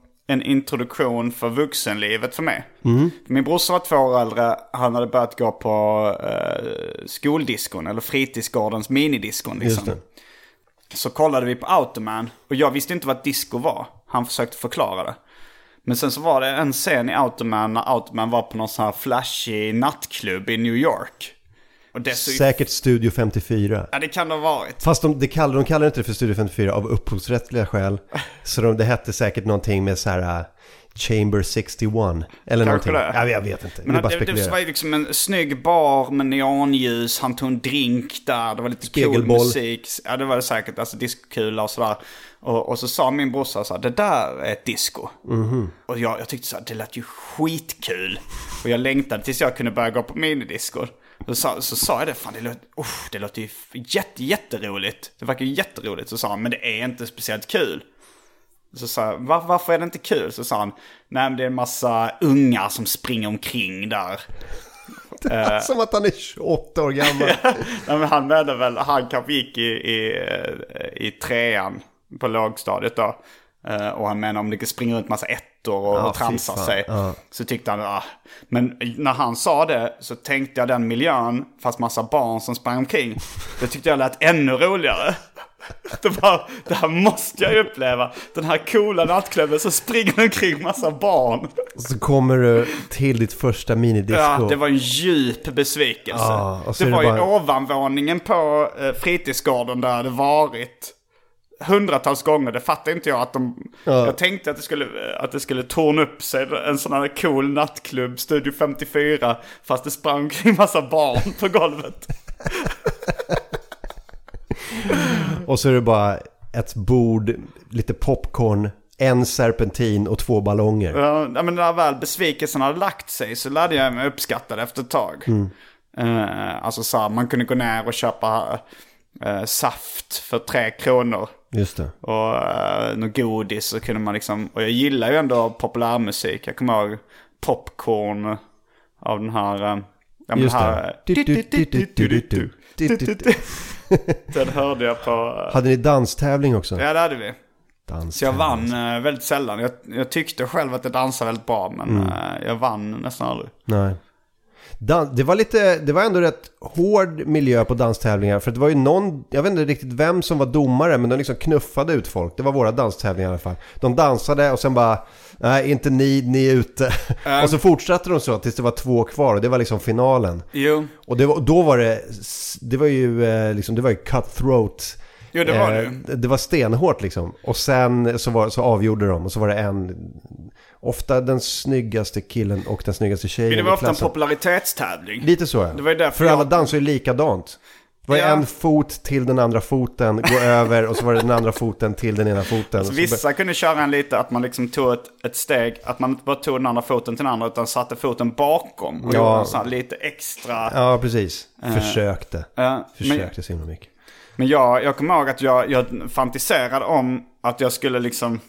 en introduktion för vuxenlivet för mig. Min brorsa var två år äldre, han hade börjat gå på eh, skoldiskon eller fritidsgårdens minidiskon liksom. Så kollade vi på Automan och jag visste inte vad disco var. Han försökte förklara det. Men sen så var det en scen i Automan när Automan var på någon sån här flashig nattklubb i New York. Så Säkert Studio 54. Ja det kan det ha varit. Fast de, de, kallar, de kallar inte det för Studio 54 av upphovsrättsliga skäl. Så de, det hette säkert någonting med så här uh, Chamber 61. Eller Kanske någonting. Ja, jag vet inte. Men det bara det, det var ju liksom en snygg bar med neonljus, han tog en drink där, det var lite cool musik. Ja det var det säkert, alltså discokula och sådär. Och, och så sa min brorsa så här, det där är ett disco. Mhm. Och jag, jag tyckte så här, det lät ju skitkul. Och jag längtade tills jag kunde börja gå på minidisco. Så, sa- så sa jag det, fan det låter, usch, det låter ju jätte, jätteroligt. Det verkar ju jätteroligt. Så sa han, men det är inte speciellt kul. Så sa jag, Var, varför är det inte kul? Så sa han, nej men det är en massa ungar som springer omkring där. (laughs) Som att han är 28 år gammal. (laughs) nej, men han menade väl, han kanske gick i, i, i trean på lågstadiet då. Eh, Och han menar om det springer runt massa ettor och, Ja, och tramsar sig. Ja. Så tyckte han, ah. Men när han sa det så tänkte jag den miljön, fast massa barn som sprang omkring. Det tyckte jag lät ännu roligare. (laughs) Det, var, det här måste jag uppleva. Den här coola nattklubben så springer omkring massa barn. Så kommer du till ditt första minidisco. Ja, det var en djup besvikelse. Ja, och så det är det var ju bara- ovanvåningen på eh, fritidsgården där det varit hundratals gånger. Det fattade inte jag att de... Ja. Jag tänkte att det, skulle, att det skulle torna upp sig en sån här cool nattklubb, Studio 54, fast det sprang (laughs) omkring massa barn på golvet. Och så är det bara ett bord, lite popcorn, en serpentin och två ballonger. Ja, men när väl besvikelsen hade lagt sig så lärde jag mig uppskatta det efter ett tag. Mm. Eh, alltså så här, man kunde gå ner och köpa eh, saft för tre kronor. Just det. Och uh, något godis så kunde man liksom, och jag gillar ju ändå populärmusik. Jag kommer ihåg popcorn av den här... Uh, ja, Just den här, det. (laughs) Den hörde jag på... Hade ni danstävling också? Ja, det hade vi. Så jag vann eh, väldigt sällan. Jag, jag tyckte själv att jag dansade väldigt bra, men Mm. eh, jag vann nästan aldrig. Nej. Det var lite, det var ändå rätt hård miljö på danstävlingar. För det var ju någon, jag vet inte riktigt vem som var domare, men de liksom knuffade ut folk. Det var våra danstävlingar i alla fall. De dansade och sen bara, nej inte ni, ni är ute. och så fortsatte de så tills det var två kvar och det var liksom finalen. Jo, Och det var, då var det, det var ju eh, liksom, det var ju cutthroat. jo det var Eh, det. det var stenhårt liksom. Och sen så, var, så avgjorde de och så var det en, ofta den snyggaste killen och den snyggaste tjejen Det var ofta en popularitetstävling. Lite så ja. Det var därför För alla jag- dansar ju likadant. Det var Ja. en fot till den andra foten, gå (laughs) över och så var det den andra foten till den ena foten. Så Och så vissa kunde köra en lite att man liksom tog ett, ett steg, att man inte bara tog den andra foten till den andra utan satte foten bakom. Och Ja. gjorde lite extra... Ja, precis. Försökte. Ja, men, Försökte så himla mycket. men jag, jag kommer ihåg att jag, jag fantiserade om att jag skulle liksom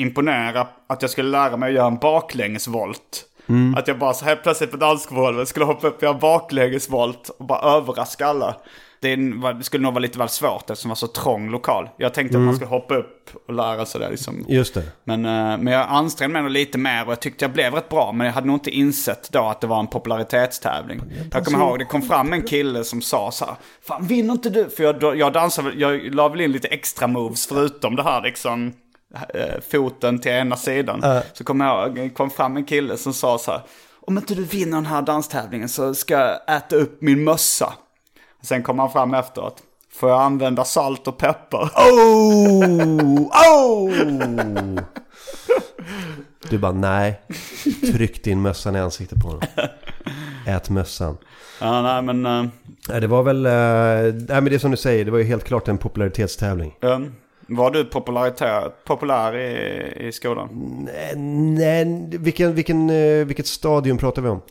imponera, att jag skulle lära mig att göra en baklängesvolt. Mm. Att jag bara så här plötsligt på dansgolvet skulle hoppa upp och göra en baklängesvolt och bara överraska alla. Det, skulle nog vara lite väl svårt eftersom det var så trång lokal. Jag tänkte Mm. att man skulle hoppa upp och lära sig det liksom. Just det. Men, eh, men jag ansträngde mig nog lite mer och jag tyckte jag blev rätt bra. Men jag hade nog inte insett då att det var en popularitetstävling. Jag kommer ihåg, det kom fram en kille som sa så här. Fan vinner inte du? För jag, jag dansade, jag la väl in lite extra moves förutom det här liksom. Eh, Foten till ena sidan. Så kom jag kom fram en kille som sa så här. Om inte du vinner den här danstävlingen så ska jag äta upp min mössa. Sen kom han fram efteråt. Får jag använda salt och peppar? Oh! Oh! Du bara nej. Tryck din mössan i ansiktet på honom. Ät mössan. Ja, nej men... Nej, det var väl... eh, nej, men det är som du säger, det var ju helt klart en popularitetstävling. Um, var du populär i, i skolan? Nej, nej vilken, vilken, eh, vilket stadium pratar vi om?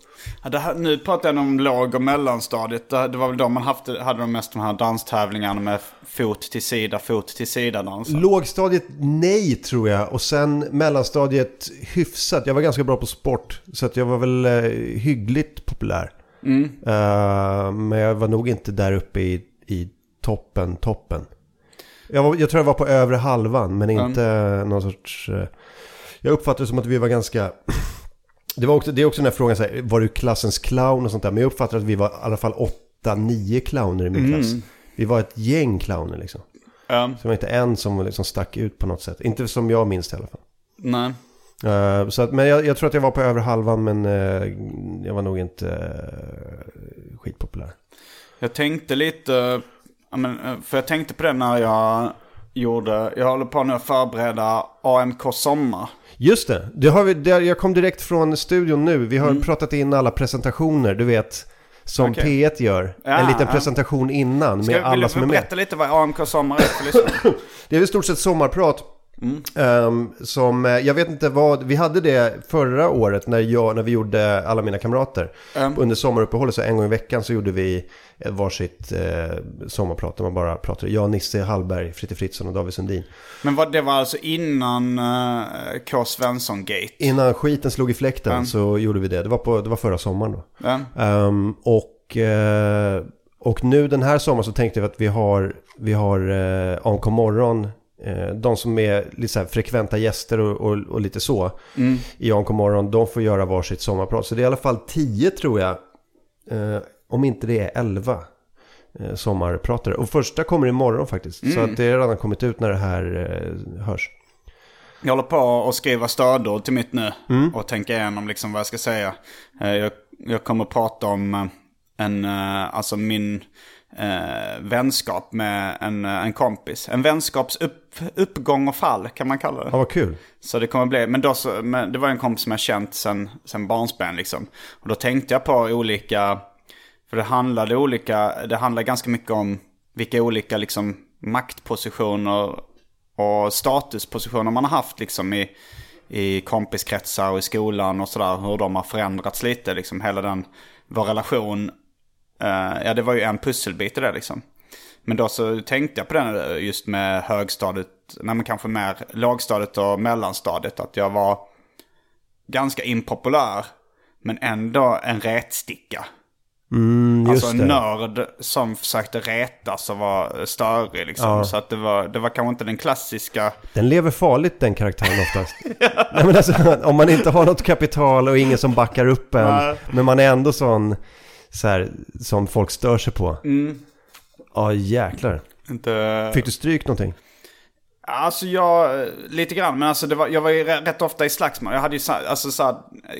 Ja, här, nu pratar jag om låg och mellanstadiet. Det, det var väl då man haft, hade de mest de här danstävlingarna med fot till sida, fot till sida dans. Lågstadiet nej tror jag och sen mellanstadiet hyfsat. Jag var ganska bra på sport så att jag var väl eh, hyggligt populär. Eh, men jag var nog inte där uppe i, i toppen, toppen. Jag, var, jag tror jag var på övre halvan men inte någon sorts... eh, jag uppfattade det som att vi var ganska... (sniffs) Det, var också, det är också den här frågan, så här, var du klassens clown och sånt där? Men jag uppfattade att vi var i alla fall åtta, nio clowner i min klass. Vi var ett gäng clowner liksom. Um, Så det var inte en som liksom stack ut på något sätt. Inte som jag minns det i alla fall. nej. Eh, så att, men jag, jag tror att jag var på över halvan men eh, jag var nog inte uh, skitpopulär. Jag tänkte lite, ja, men, eh, för jag tänkte på det när jag gjorde, jag håller på nu att förbereda AMK Sommar. Just det, det har vi, det, jag kom direkt från studion nu. Vi har pratat in alla presentationer, du vet. Som Mm. Okej. P1 gör. Ja, en liten ja. presentation innan Ska med alla som du är med. berätta lite vad AMK Sommar är för lyssnarna? (laughs) Det är väl i stort sett sommarprat. Mm. Ehm, som, eh, jag vet inte vad, vi hade det förra året när, jag, när vi gjorde alla mina kamrater. Mm. Under sommaruppehållet så en gång i veckan så gjorde vi ett varsitt eh, sommarprat. Där man bara pratade, jag, Nisse Hallberg, Fritte Fritzson och David Sundin. Men vad, det var alltså innan uh, K. Svensson-gate? Innan skiten slog i fläkten Mm. så gjorde vi det. Det var, på, det var förra sommaren då. Ehm, och, eh, och nu den här sommaren så tänkte vi att vi har, vi har eh, AMK morgon. Eh, de som är lite så frekventa gäster och, och, och lite så. I AMK morgon, de får göra varsitt sommarprat. Så det är i alla fall tio tror jag. Eh, om inte det är elva eh, sommarpratare. Och första kommer imorgon faktiskt. Så att det har redan kommit ut när det här eh, hörs. Jag håller på att skriva stödord till mitt nu. Och tänka igenom liksom vad jag ska säga. Eh, Jag, jag kommer att prata om eh, en, alltså min eh, vänskap med en, en kompis. En vänskaps upp, uppgång och fall kan man kalla det. Ja, vad kul. Så det kommer bli, men, då så, men det var en kompis som jag känt sen, sen barnsben liksom. Och då tänkte jag på olika, för det handlade olika, det handlar ganska mycket om vilka olika liksom maktpositioner och statuspositioner man har haft liksom i, i kompiskretsar och i skolan och sådär. Hur de har förändrats lite liksom. Hela den, vår relation, eh, ja det var ju en pusselbit i det liksom. Men då så tänkte jag på den just med högstadiet, nej men kanske mer lågstadiet och mellanstadiet. Att jag var ganska impopulär, men ändå en rätsticka. Mm, alltså en nörd som försökte retas och var störig liksom. Ja. Så att det var, det var kanske inte den klassiska... Den lever farligt den karaktären (laughs) oftast. Nej, men alltså, om man inte har något kapital och ingen som backar upp en. Nej. Men man är ändå sån, så här, som folk stör sig på. Mm. Ja jäklar. Inte... Fick du stryk någonting? Alltså jag, lite grann, men alltså det var, jag var ju rätt ofta i slagsmål. Jag hade ju så, alltså så här,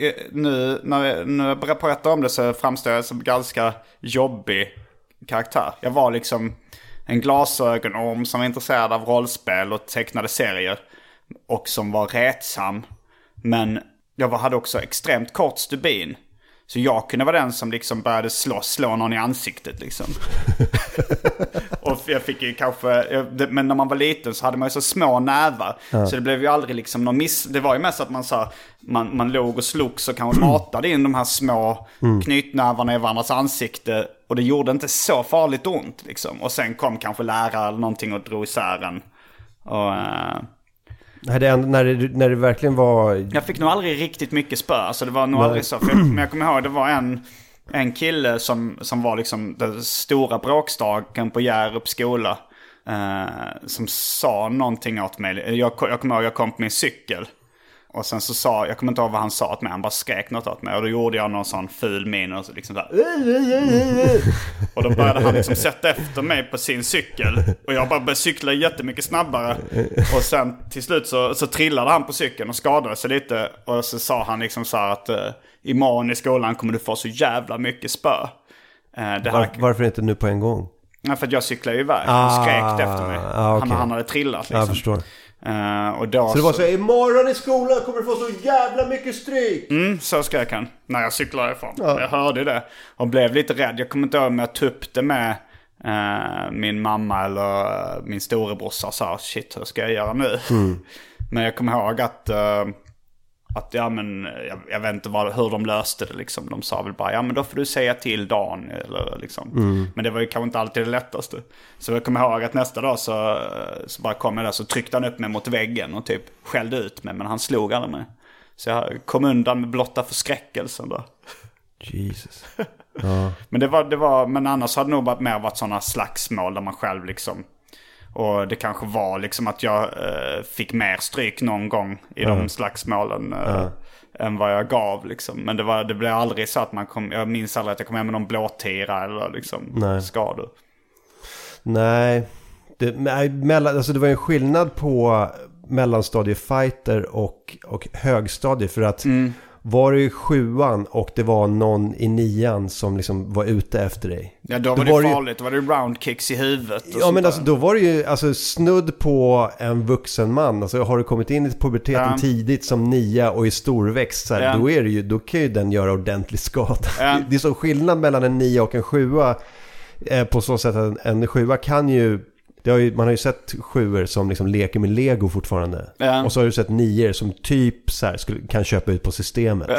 eh, nu när när jag prata om det så framstår jag som ganska jobbig karaktär. Jag var liksom en glasögonorm som var intresserad av rollspel och tecknade serier. Och som var retsam. Men jag hade också extremt kort stubin. Så jag kunde vara den som liksom började slå, slå någon i ansiktet liksom. (laughs) och jag fick ju kanske, men när man var liten så hade man ju så små nävar. Så det blev ju aldrig liksom någon miss. Det var ju mest att man sa, man, man låg och slogs och kanske matade in de här små knytnävarna i varandras ansikte. Och det gjorde inte så farligt ont liksom. Och sen kom kanske lärare eller någonting och drog isär en. Och, eh, Nej, det ändå, när, det, när det verkligen var... jag fick nog aldrig riktigt mycket spö. Alltså det var nog aldrig så. Jag, men jag kommer ihåg det var en, en kille som, som var liksom den stora bråkstaken på Hjärups skola. Eh, som sa någonting åt mig. Jag, jag kommer ihåg jag kom på min cykel. Och sen så sa, jag kommer inte ihåg vad han sa åt mig, han bara skrek något åt mig. Och då gjorde jag någon sån ful min och så liksom så här, (laughs) Och då började han liksom sätta efter mig på sin cykel. Och jag bara började cykla jättemycket snabbare. Och sen till slut så, så trillade han på cykeln och skadade sig lite. Och så sa han liksom så här att uh, imorgon i skolan kommer du få så jävla mycket spö. Eh, Var, här, varför inte nu på en gång? Ja, för att jag cyklade ju iväg. Ah, Han skrek efter mig. ah, okej. han, han hade trillat liksom. Ja, jag förstår. Eh, och då Så det var så imorgon i skolan kommer du få så jävla mycket stryk! Mm, så skrek han. När jag cyklade ifrån. Jag hörde det. Och blev lite rädd. Jag kommer inte ihåg om jag tog upp det med eh, min mamma eller eh, min storebrorsa. Och sa shit hur ska jag göra nu? (laughs) Men jag kommer ihåg att, eh, att ja men jag, jag vet inte vad, hur de löste det liksom. De sa väl bara ja men då får du säga till Dan. Eller, liksom. Men det var ju kanske inte alltid det lättaste. Så jag kommer ihåg att nästa dag så, så bara kom jag där så tryckte han upp mig mot väggen och typ skällde ut mig. Men han slog aldrig mig. Så jag kom undan med blotta förskräckelsen då. Jesus. (laughs) Men, det var, det var, men annars hade det nog varit mer varit sådana slagsmål där man själv liksom... Och det kanske var liksom att jag eh, fick mer stryk någon gång i de slagsmålen eh, än vad jag gav liksom. Men det, var, det blev aldrig så att man kom... Jag minns aldrig att jag kom hem med någon blåtira eller liksom Nej. skador. Nej, det, nej, mellan, alltså det var en skillnad på mellanstadiefighter och, och högstadie. För att var du i sjuan och det var någon i nian som liksom var ute efter dig. Ja då Då var det var det ju- farligt. Då var det round kicks i huvudet och Ja men alltså då var det ju alltså, snudd på en vuxen man. Alltså har du kommit in i puberteten Ja. tidigt som nia och i storväxt så här, Ja. då, är det ju, då kan ju den göra ordentlig skada. Ja. Det är så skillnad mellan en nia och en sjua. Eh, på så sätt att en, en sjua kan ju, har ju, man har ju sett sjuor som liksom leker med lego fortfarande. Ja. Och så har du sett nior som typ så här, skulle, kan köpa ut på systemet.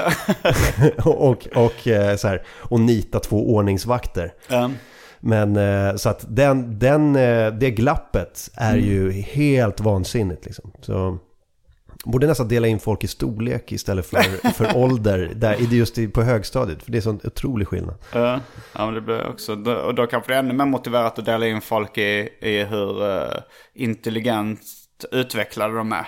(laughs) och, och, eh, så här, och nita två ordningsvakter. Ja. Men eh, så att den, den, eh, det glappet är ju helt vansinnigt liksom. Så borde nästan dela in folk i storlek istället för, (laughs) för ålder. Där, just på högstadiet. För det är sån otrolig skillnad. Ja, men det blir också, och då kanske det är ännu mer motiverat att dela in folk i, i hur uh, intelligent utvecklade de är.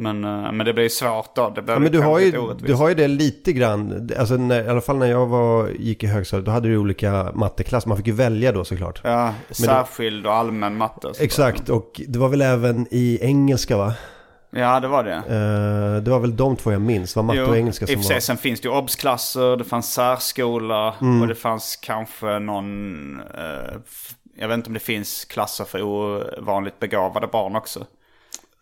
Men, eh, men det blir svårt då. Det blir Mm. Ja, men du har, ju, orättvist. du har ju det lite grann. Alltså när, I alla fall när jag var, gick i högstadiet. Då hade du olika matteklasser. Man fick ju välja då såklart. Ja, särskild och allmän matte. Exakt. Och det var väl även i engelska va? Ja, det var det. Eh, det var väl de två jag minns. Var matte och engelska som var... sen finns det ju obsklasser, det fanns särskola Mm. och det fanns kanske någon... f- jag vet inte om det finns klasser för ovanligt begåvade barn också.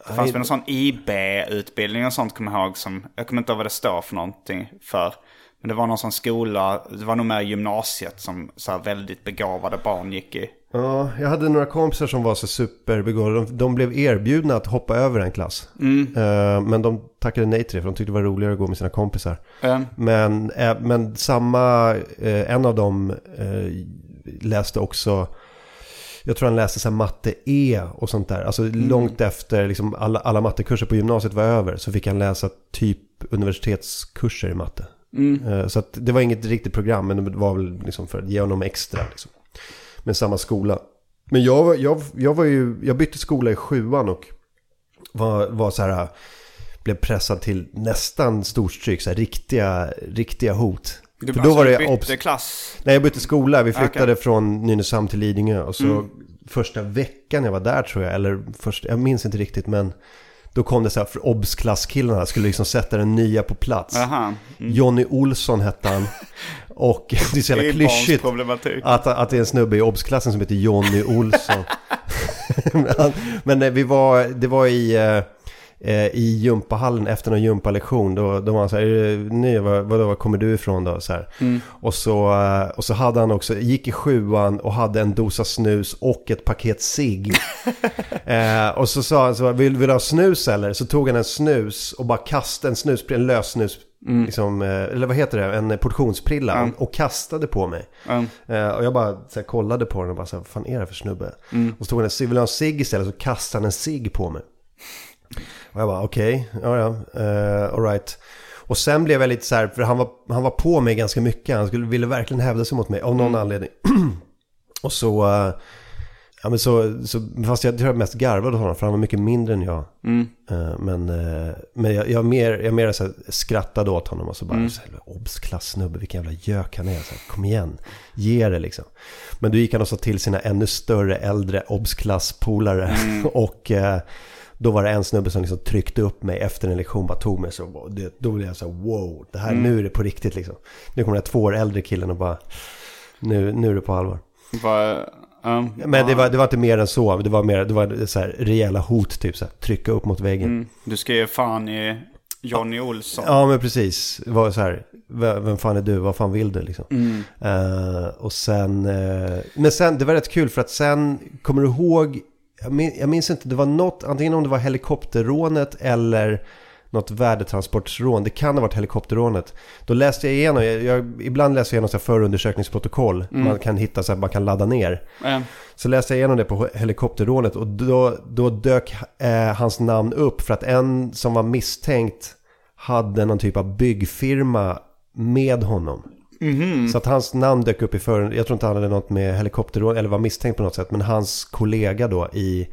Det fanns väl en sån IB-utbildning och sånt kommer jag ihåg som... Jag kommer inte ihåg vad det står för någonting för. Men det var någon sån skola, det var nog mer gymnasiet som så väldigt begåvade barn gick i. Ja, jag hade några kompisar som var så superbegåvade. De, de blev erbjudna att hoppa över en klass. Eh, men de tackade nej till det för de tyckte det var roligare att gå med sina kompisar. Eh, Men, eh, men samma, eh, en av dem läste också, jag tror han läste så matte E och sånt där. Alltså långt efter liksom alla, alla mattekurser på gymnasiet var över så fick han läsa typ universitetskurser i matte. Eh, Så det var inget riktigt program, men det var väl liksom för att ge honom extra. Liksom. Men samma skola. Men jag, jag, jag var ju, jag bytte skola i sjuan och var, var så här, blev pressad till nästan storstryk, så här riktiga, riktiga hot. Du, För då var det bytte klass. Nej, jag bytte skola. Vi flyttade Okej. från Nynäshamn till Lidingö. Och så första veckan jag var där tror jag, eller först, jag minns inte riktigt, men då kom det så här, för obs-klasskillarna skulle liksom sätta den nya på plats. Aha. Johnny Olsson hette han. (laughs) Och (laughs) det är så jävla klyschigt att, att det är en snubbe i obs-klassen som heter Johnny Olsson. (laughs) men men eh, vi var, det var i, eh, eh, i gympahallen efter någon gympalektion. Då, då var han så här, "Är du ny, var, var kommer du ifrån då? Så här. Och, så, och så hade han också, gick i sjuan och hade en dosa snus och ett paket cigg. (laughs) eh, och så sa han så, vill, vill du ha snus eller? Så tog han en snus och bara kastade en snus, en lös snus. Liksom, eh, eller vad heter det? En portionsprilla. Och kastade på mig. Eh, och jag bara så här, kollade på den och bara så här, vad fan är det för snubbe? Och så tog han en vill ha en cigg istället? Så kastade han en cigg på mig. Och jag bara okej, ja ja, uh, alright. Och sen blev jag lite så här, för han var, han var på mig ganska mycket. Han skulle, ville verkligen hävda sig mot mig av någon anledning. (clears throat) och så, eh, ja men så, så, fast jag tror jag mest garvade åt honom för han var mycket mindre än jag. Eh, men eh, men jag, jag mer, jag mer så här, skrattade åt honom och så bara, så här, obs-klass-snubbe, vilken jävla gök han är. Så här, Kom igen, ge det liksom. Men då gick han och sa till sina ännu större, äldre obs-klass-polare. (laughs) och eh, då var det en snubbe som liksom tryckte upp mig efter en lektion, bara tog mig så. då blev jag så här, wow, det här, nu är det på riktigt liksom. Nu kommer den här två år äldre killen och bara, nu, nu är det på allvar. Var, ja. Men det var, det var inte mer än så, det var mer, det var så här rejäla hot typ så här, trycka upp mot väggen. Mm. Du ska ge fan i Johnny Olsson. Ja men precis, det var så här, vem fan är du, vad fan vill du liksom? Eh, och sen, eh, men sen, det var rätt kul för att sen, kommer du ihåg, jag minns, jag minns inte, det var något, antingen om det var helikopterrånet eller något värdetransportsrån, det kan ha varit helikopterrånet. Då läste jag igenom, jag, jag, ibland läser jag igenom förundersökningsprotokoll, man kan hitta så här, man kan ladda ner. Eh, Så läste jag igenom det på helikopterrånet och då, då dök eh, hans namn upp för att en som var misstänkt hade någon typ av byggfirma med honom. Så att hans namn dök upp i för, jag tror inte han hade något med helikopterrån eller var misstänkt på något sätt, men hans kollega då i,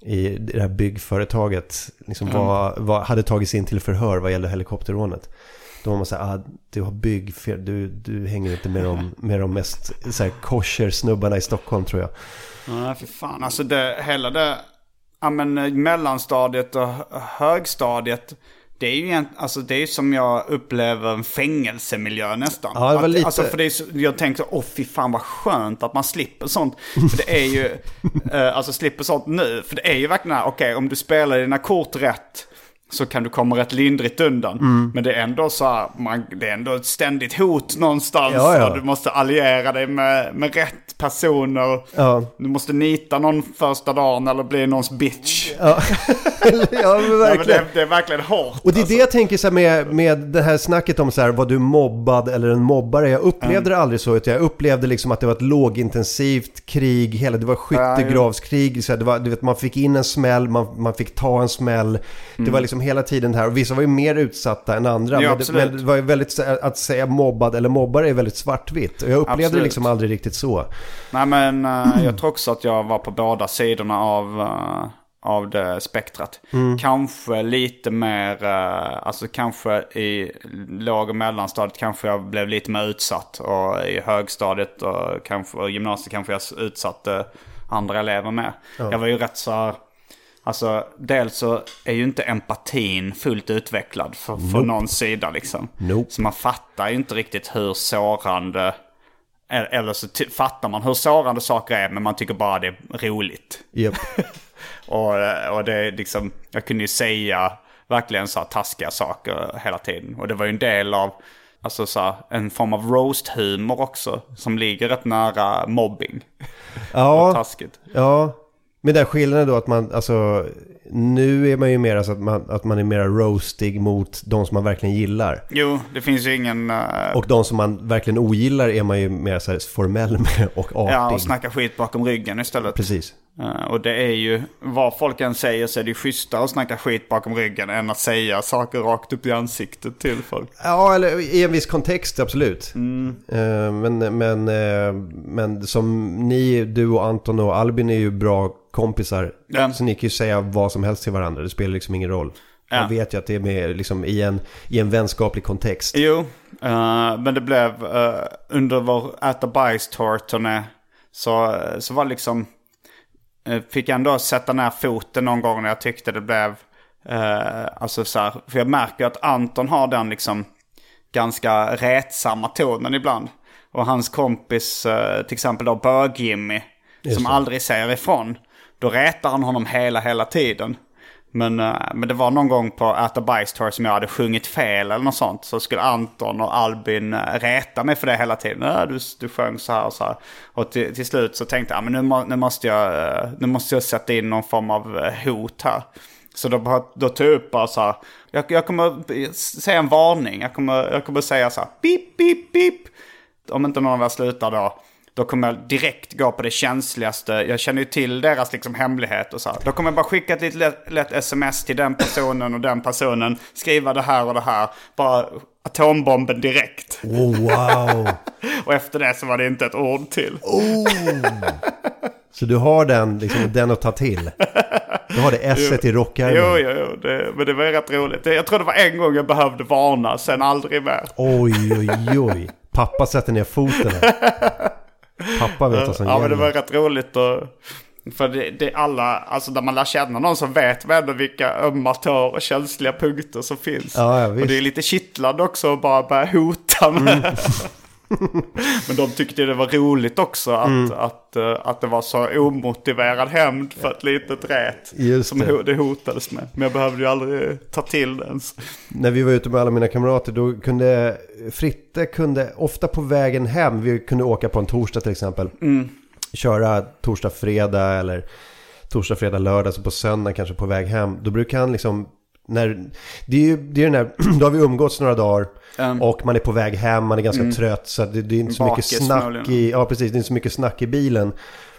i det här byggföretaget liksom var, var, hade tagits in till förhör vad gäller helikopterrånet. Då var man såhär, ah, du har byggfirma, du, du hänger inte med de, (laughs) med de mest så här, kosher-snubbarna i Stockholm tror jag. Nej, för fan. Alltså det, hela det, ja men eh, mellanstadiet och högstadiet. Det är ju alltså det är som jag upplever en fängelsemiljö nästan. Ja, det var Att- lite- Alltså för det är så, jag tänkte, åh fy fan vad skönt att man slipper sånt. För det är ju, (laughs) eh, alltså slipper sånt nu. För det är ju verkligen, okej om du spelar dina kort rätt så kan du komma rätt lindrigt undan. Mm. Men det är ändå så här, man, det är ändå ett ständigt hot någonstans. Ja, ja. Du måste alliera dig med, med rätt personer. Ja. Du måste nita någon första dagen eller bli någons bitch. Ja, (laughs) ja men Ja, men verkligen. det, det är verkligen hårt. Och det är alltså. det jag tänker så med, med det här snacket om så här, var du mobbad eller en mobbare? Jag upplevde det aldrig så, utan jag upplevde liksom att det var ett lågintensivt krig, hela, det var skyttegravskrig, så här, det var, du vet, man fick in en smäll, man, man fick ta en smäll. Det var liksom hela tiden det här, och vissa var ju mer utsatta än andra. Ja, men, det, men det var ju väldigt, att säga mobbad eller mobbare är väldigt svartvitt. Och jag upplevde det Absolut. liksom aldrig riktigt så. Nej men eh, jag tror också att jag var på båda sidorna av, eh, av det spektrat. Kanske lite mer, uh, alltså kanske i låg och mellanstadiet kanske jag blev lite mer utsatt. Och i högstadiet och kanske och gymnasiet kanske jag utsatte andra elever med. Jag var ju rätt så här, Alltså dels så är ju inte empatin fullt utvecklad för, för någon sida liksom. Nope. Så man fattar ju inte riktigt hur sårande eller så fattar man hur sårande saker är men man tycker bara det är roligt. Japp. (laughs) Och, och det är liksom, jag kunde ju säga verkligen så här taskiga saker hela tiden. Och det var ju en del av, alltså så här, en form av roast-humor också. Som ligger rätt nära mobbing. och Ja, taskigt. Ja, men den skillnaden då att man, alltså, nu är man ju mer så att man, att man är mer roastig mot de som man verkligen gillar. Jo, det finns ju ingen... eh, Och de som man verkligen ogillar är man ju mer så formell (laughs) med och artig. ja, och snacka skit bakom ryggen istället. Precis. Eh, och det är ju, vad folk än säger så är det ju schysstare att snacka skit bakom ryggen än att säga saker rakt upp i ansiktet till folk. Ja, eller i en viss kontext absolut. Eh, men, men, eh, men som ni, du och Anton och Albin är ju bra kompisar. Ja. Så ni kan ju säga vad som helst till varandra. Det spelar liksom ingen roll. Ja. Man vet ju att det är med, liksom, i, en, i en vänskaplig kontext. Jo, eh, men det blev eh, under vår äta bajs-tour-turné så, så var liksom... eh, fick jag ändå sätta ner foten någon gång när jag tyckte det blev... eh, alltså så här, för jag märker att Anton har den liksom ganska rätsamma tonen ibland. Och hans kompis, eh, till exempel då Bög-Jimmy, som aldrig säger ifrån. Då retar han honom hela, hela tiden. Men, eh, men det var någon gång på Äta bajs tour som jag hade sjungit fel eller något sånt. Så skulle Anton och Albin eh, reta mig för det hela tiden. Äh, du, du sjöng så här och så här. Och till, till slut så tänkte jag, men nu, nu, måste jag, eh, nu måste jag sätta in någon form av hot här. Så då, då tog jag upp bara så här. Jag, jag kommer säga en varning. Jag kommer, jag kommer säga så här. Pip, pip, pip. Om inte någon av er slutar då. Då kommer jag direkt gå på det känsligaste. Jag känner ju till deras liksom hemlighet och så här. Då kommer jag bara skicka ett litet lätt, lätt sms till den personen och den personen. Skriva det här och det här. Bara atombomben direkt. Oh, wow! (laughs) Och efter det så var det inte ett ord till. Så du har den, liksom, den att ta till. Du har det (laughs) S i rockärmen. Jo, jo, jo. Det, men det var rätt roligt. Jag tror det var en gång jag behövde varna, sen aldrig mer. Oj, oj, oj. Pappa sätter ner foten här. (laughs) Pappa vet vad som Ja, men det var rätt roligt och... För det, det är alla, alltså när man lär känna någon som vet man ändå vilka ömma tår och känsliga punkter som finns. Ja, ja, och visst. det är lite kittlande också att bara börja hota med. Mm. (laughs) (laughs) Men de tyckte det var roligt också att, Mm. att, eh, att det var så omotiverad hämnd för ett litet rät. Just som det. det hotades med. Men jag behövde ju aldrig ta till det ens. När vi var ute med alla mina kamrater då kunde Fritte kunde ofta på vägen hem, vi kunde åka på en torsdag till exempel. Köra torsdag, fredag eller torsdag, fredag, lördag, så på söndag kanske på väg hem. Då brukar han liksom, när, det är ju det är den där, (clears throat) då har vi umgåtts några dagar. Mm. Och man är på väg hem, man är ganska trött. Så det, det är inte så mycket snack i, ja precis, det är inte så mycket snack i bilen.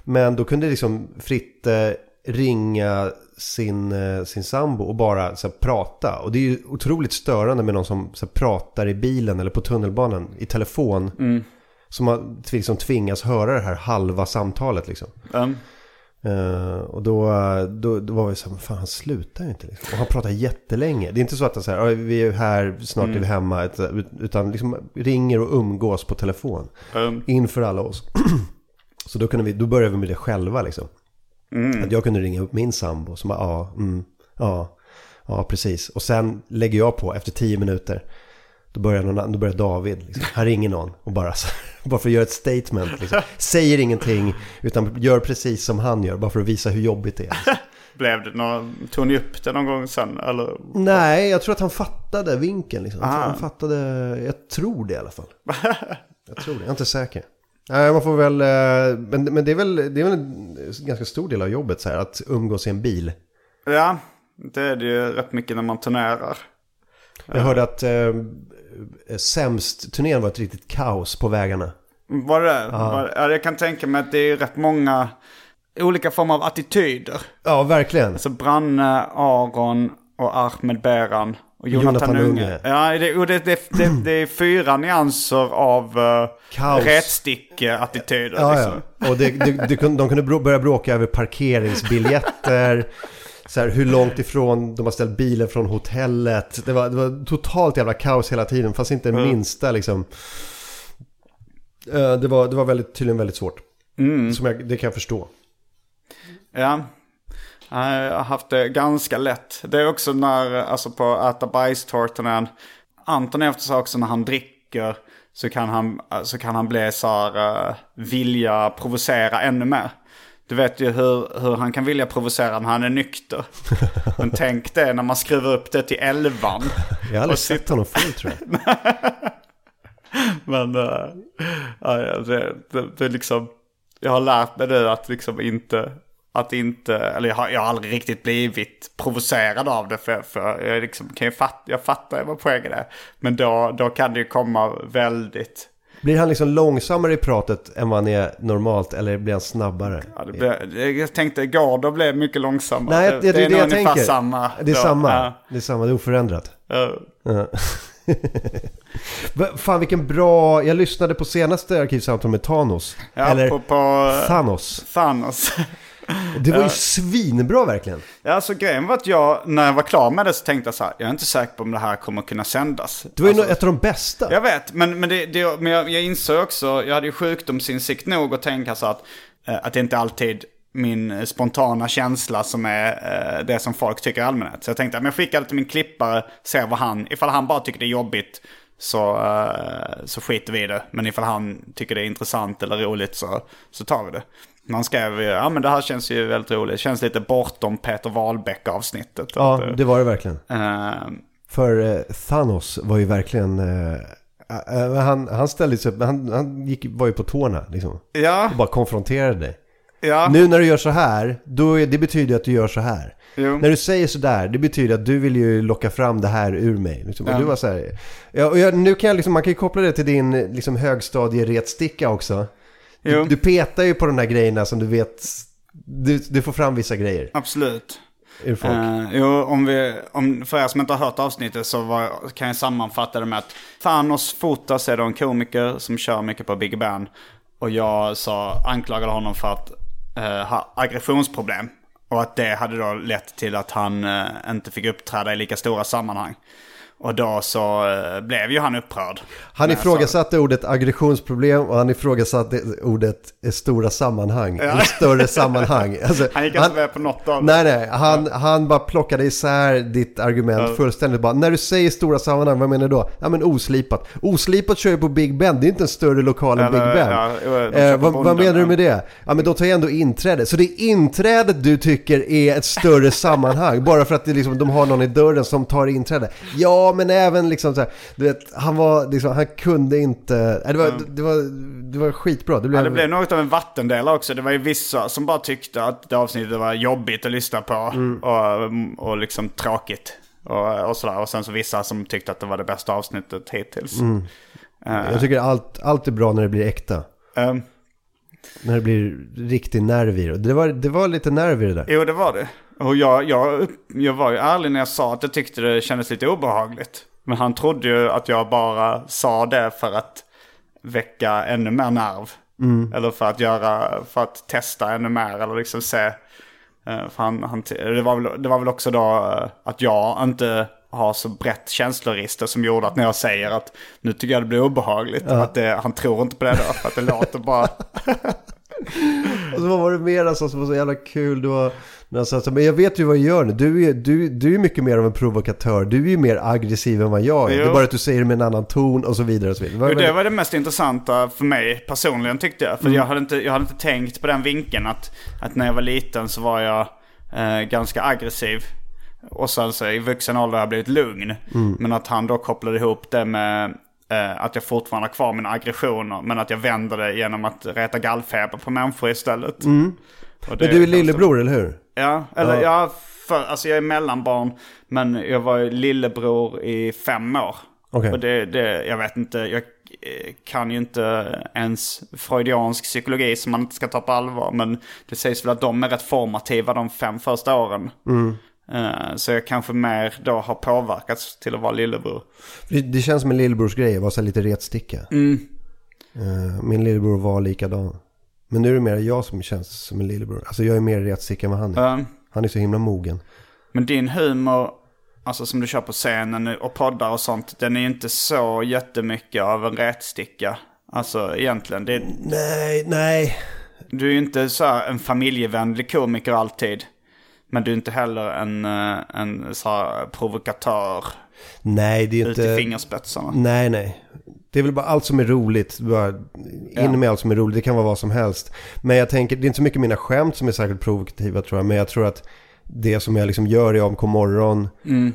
Men då kunde liksom Fritte ringa sin, eh, sin sambo och bara så här, prata. Och det är ju otroligt störande med någon som så här, pratar i bilen eller på tunnelbanan i telefon. Som man liksom tvingas höra det här halva samtalet liksom. Um, Eh, och då, då, då var vi så här, "Men fan han slutar ju inte liksom. Och han pratar jättelänge. Det är inte så att han säger, "Ja, vi är här, snart är vi hemma. Ut- Utan liksom ringer och umgås på telefon. um, Inför alla oss. (clears throat) så då, kunde vi, då började vi med det själva liksom. Att jag kunde ringa upp min sambo som bara, ja, mm, ja, ja precis. Och sen lägger jag på efter tio minuter. Då börjar, någon, då börjar David, liksom. här ringer någon och bara, (laughs) bara för att göra ett statement. Liksom. Säger ingenting, utan gör precis som han gör, bara för att visa hur jobbigt det är. Liksom. (laughs) blev det någon, tog ni upp det någon gång sen? Eller? Nej, jag tror att han fattade vinkeln. Liksom. Jag tror Ah. Han fattade, jag tror det i alla fall. (laughs) Jag tror det, jag är inte säker. Nej, man får väl, eh, men, men det är väl, det är väl en ganska stor del av jobbet så här, att umgås i en bil. Ja, det är det ju rätt mycket när man turnerar. Jag hörde att eh, sämst-turnén var ett riktigt kaos på vägarna. Var det var, ja, Jag kan tänka mig att det är rätt många olika former av attityder. Ja, verkligen. Alltså Branne, Aron och Ahmed Beran och Jonathan, Jonathan Unge. Ja, det, och det, det, det, det är fyra nyanser av uh, Kaos. rätsticke-attityder. Ja, liksom. ja. Och det, det, de kunde börja bråka över parkeringsbiljetter. (laughs) Så här, hur långt ifrån de har ställt bilen från hotellet. Det var, det var totalt jävla kaos hela tiden. Fast inte en minsta liksom. Eh, Det var, det var väldigt, tydligen väldigt svårt. Som jag, det kan jag förstå. Ja. Ja, Jag har haft det ganska lätt. Det är också när, alltså på äta bajstårtorna. Anton efter så också när han dricker så kan han, så kan han bli så här, uh, vilja provocera ännu mer. Du vet ju hur, hur han kan vilja provocera när han är nykter. Men tänk det när man skruvar upp det till elvan. Jag har aldrig sett honom full tror jag. (laughs) Men uh, ja, det, det, det liksom, jag har lärt mig nu att liksom inte, att inte, eller jag har, jag har aldrig riktigt blivit provocerad av det för, för jag liksom kan ju fatta, jag fattar vad poängen är. Men då, då kan det ju komma väldigt, Blir han liksom långsammare i pratet än vad han är normalt eller blir han snabbare? Ja, det blev, jag tänkte Gardo blev mycket långsammare. Nej, det, det, det är det jag ungefär tänker. samma. det är då. samma. Ja. Det är samma, det är oförändrat. Ja. (laughs) Fan vilken bra, jag lyssnade på senaste Arkivsamtal med Thanos. Ja, eller på, på Thanos. Thanos. Det var ju svinbra verkligen. Ja, så grejen var att jag, när jag var klar med det så tänkte jag så här, jag är inte säker på om det här kommer kunna sändas. Det var ju Alltså, ett av de bästa. Jag vet, men, men, det, det, men jag, jag insåg också, jag hade ju sjukdomsinsikt nog att tänka så att, eh, att det inte alltid min eh, spontana känsla som är eh, det som folk tycker i allmänhet. Så jag tänkte att jag skickar det till min klippare, ser vad han, ifall han bara tycker det är jobbigt så, så skiter vi i det. Men ifall han tycker det är intressant eller roligt så, så tar vi det. Man skrev ju, ja men det här känns ju väldigt roligt. Det känns lite bortom Peter Wahlbeck avsnittet. Ja, eh, det var det verkligen. eh, För eh, Thanos var ju verkligen... Eh, eh, han, han ställde sig upp, han, han gick, var ju på tårna liksom. ja, Och bara konfronterade dig. ja. Nu när du gör så här, då är, det betyder att du gör så här. Jo. När du säger sådär, det betyder att du vill ju locka fram det här ur mig. Liksom. Och Ja. du var så här, ja, och jag, nu kan jag liksom, man kan ju koppla det till din liksom, högstadieretssticka också. Du, du petar ju på de där grejerna som du vet, du, du får fram vissa grejer Absolut. Eh, jo, om vi, om, för er som inte har hört avsnittet så var, kan jag sammanfatta det med att Thanos Fotas är då en komiker som kör mycket på Big Ben. Och jag sa, anklagade honom för att eh, ha aggressionsproblem. Och att det hade då lett till att han eh, inte fick uppträda i lika stora sammanhang. Och då så eh, blev ju han upprörd. Han jag ifrågasatte ordet aggressionsproblem och han ifrågasatte ordet eh, stora sammanhang. Ja. Större sammanhang. (laughs) Alltså, Han gick inte med på något av Nej, det. nej. Han, han bara plockade isär ditt argument fullständigt. Bara, när du säger stora sammanhang, vad menar du då? Ja, men oslipat. Oslipat kör ju på Big Ben. Det är inte en större lokal än Big Ben. ja, eh, vad, vad menar du ja. med det? Ja, men de tar ju ändå inträde. Så det är inträdet du tycker är ett större sammanhang. Bara för att det liksom, de har någon i dörren som tar inträde. Ja, men även liksom så här, du vet, han var liksom, han kunde inte... Nej, det, var, det, var, det var skitbra. Det blev, Ja, det blev något av en vattendelare också. Det var ju vissa som bara tyckte att det avsnittet var jobbigt att lyssna på. Mm. Och, och liksom tråkigt. Och, och sådär. Och sen så vissa som tyckte att det var det bästa avsnittet hittills. Mm. Jag tycker allt, allt är bra när det blir äkta. Ehm, När det blir riktig nerv i det. Det var, det var lite nerv i det där. jo, det var det. Och jag, jag, jag var ju ärlig när jag sa att jag tyckte det kändes lite obehagligt. Men han trodde ju att jag bara sa det för att väcka ännu mer nerv. Eller för att göra, för att testa ännu mer eller liksom se. eh, För han, han, det, var väl, det var väl också då eh, att jag inte har så brett känsloregister som gjorde att när jag säger att nu tycker jag det blir obehagligt. Att det, han tror inte på det då, för att det låter bara... (laughs) Och så var det mer alltså, som var så jävla kul? Det var, när han sa så, men jag vet ju vad jag gör nu. Du är, du, du är mycket mer av en provokatör. Du är ju mer aggressiv än vad jag är. Jo. Det är bara att du säger det med en annan ton och så vidare. Och så vidare. Det var det mest intressanta för mig personligen tyckte jag. För jag, hade inte, jag hade inte tänkt på den vinkeln att, att när jag var liten så var jag eh, ganska aggressiv. Och sen så i vuxen ålder har jag blivit lugn. Men att han då kopplade ihop det med eh, att jag fortfarande har kvar mina aggressioner. Men att jag vänder det genom att reta gallfeber på människor istället. Det Men du är lillebror, eller hur? Ja, eller Ja. ja, för, alltså jag är mellanbarn. Men jag var lillebror i fem år. Okej. Och det, det, jag vet inte, jag eh, kan ju inte ens freudiansk psykologi som man inte ska ta på allvar. Men det sägs väl att de är rätt formativa de fem första åren. Eh, Så jag kanske mer då har påverkats till att vara lillebror. Det, det känns som en lillebrorsgrej, att vara lite retsticka. Eh, min lillebror var likadan. Men nu är det mer jag som känns som en lillebror. Alltså jag är mer retsticka än vad han är. Eh, Han är så himla mogen. Men din humor, alltså som du kör på scenen och poddar och sånt, den är ju inte så jättemycket av en rätsticka. Alltså egentligen, det, Nej, nej. du är ju inte så en familjevänlig komiker alltid. Men du är inte heller en, eh, en så provokatör Nej, det är ut i inte... fingerspetsarna. Nej, nej. Det är väl bara allt som är roligt. Bara in med allt som är roligt. Det kan vara vad som helst. Men jag tänker, det är inte så mycket mina skämt som är särskilt provokativa tror jag. Men jag tror att det som jag liksom gör i AMK morgon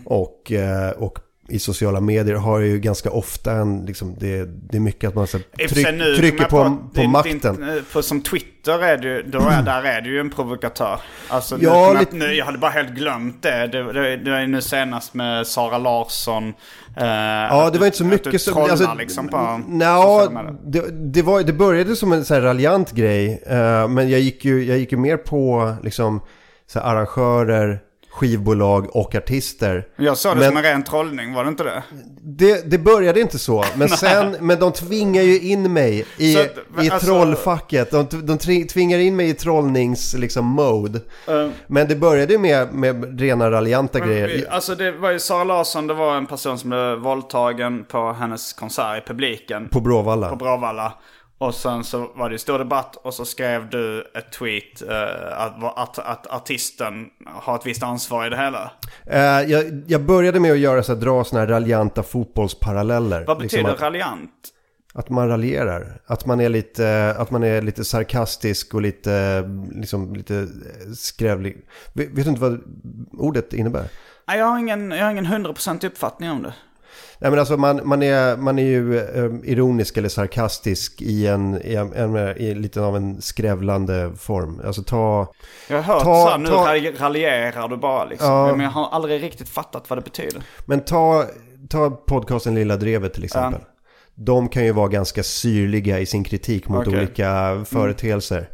och, eh, och i sociala medier har ju ganska ofta en, liksom, det, det är mycket att man så, för tryck, nu trycker på, på, är makten. Inte, på, som Twitter är ju, då är, där är det ju en provokatör. Alltså, nu, Ja, kommer jag- lite- nu, jag hade bara helt glömt det. Det, det, det är nu senast med Sara Larsson. eh, Ja, det var inte så du- mycket du som... alltså, liksom på nja, det, det, var, det började som en så här raljant grej. eh, men jag gick, ju, jag gick ju mer på liksom, så här, arrangörer, skivbolag och artister. Jag såg det Men- som en ren trollning, var det inte det? Det, det började inte så, men (laughs) sen, men de tvingar ju in mig i, att- i alltså- trollfacket. De, de tvingar in mig i trollnings, liksom, mode. Eh, Men det började med, med rena raljanta grejer. Alltså det var ju Sara Larsson, det var en person som blev våldtagen på hennes konsert i publiken. På Bråvalla. på Bråvalla. Och sen så var det stor debatt och så skrev du ett tweet eh, att, att, att artisten har ett visst ansvar i det hela. Eh, jag, jag började med att göra så här, dra såna här raljanta fotbollsparalleller. Vad betyder Liksom att, raljant? att man raljerar. Att man är lite, att man är lite sarkastisk och lite, liksom, lite skrävlig. Vet, vet du inte vad ordet innebär? Nej, jag har ingen, jag har ingen 100% uppfattning om det. Nej men alltså man, man, är, man är ju eh, ironisk eller sarkastisk i en, i, en, en, i lite av en skrävlande form. Alltså ta... Jag har hört Ta- så nu ta- ralj- raljerar du bara liksom. Ja. Men jag har aldrig riktigt fattat vad det betyder. Men ta, ta podcasten Lilla Drevet till exempel. De kan ju vara ganska syrliga i sin kritik mot Okej. olika företeelser.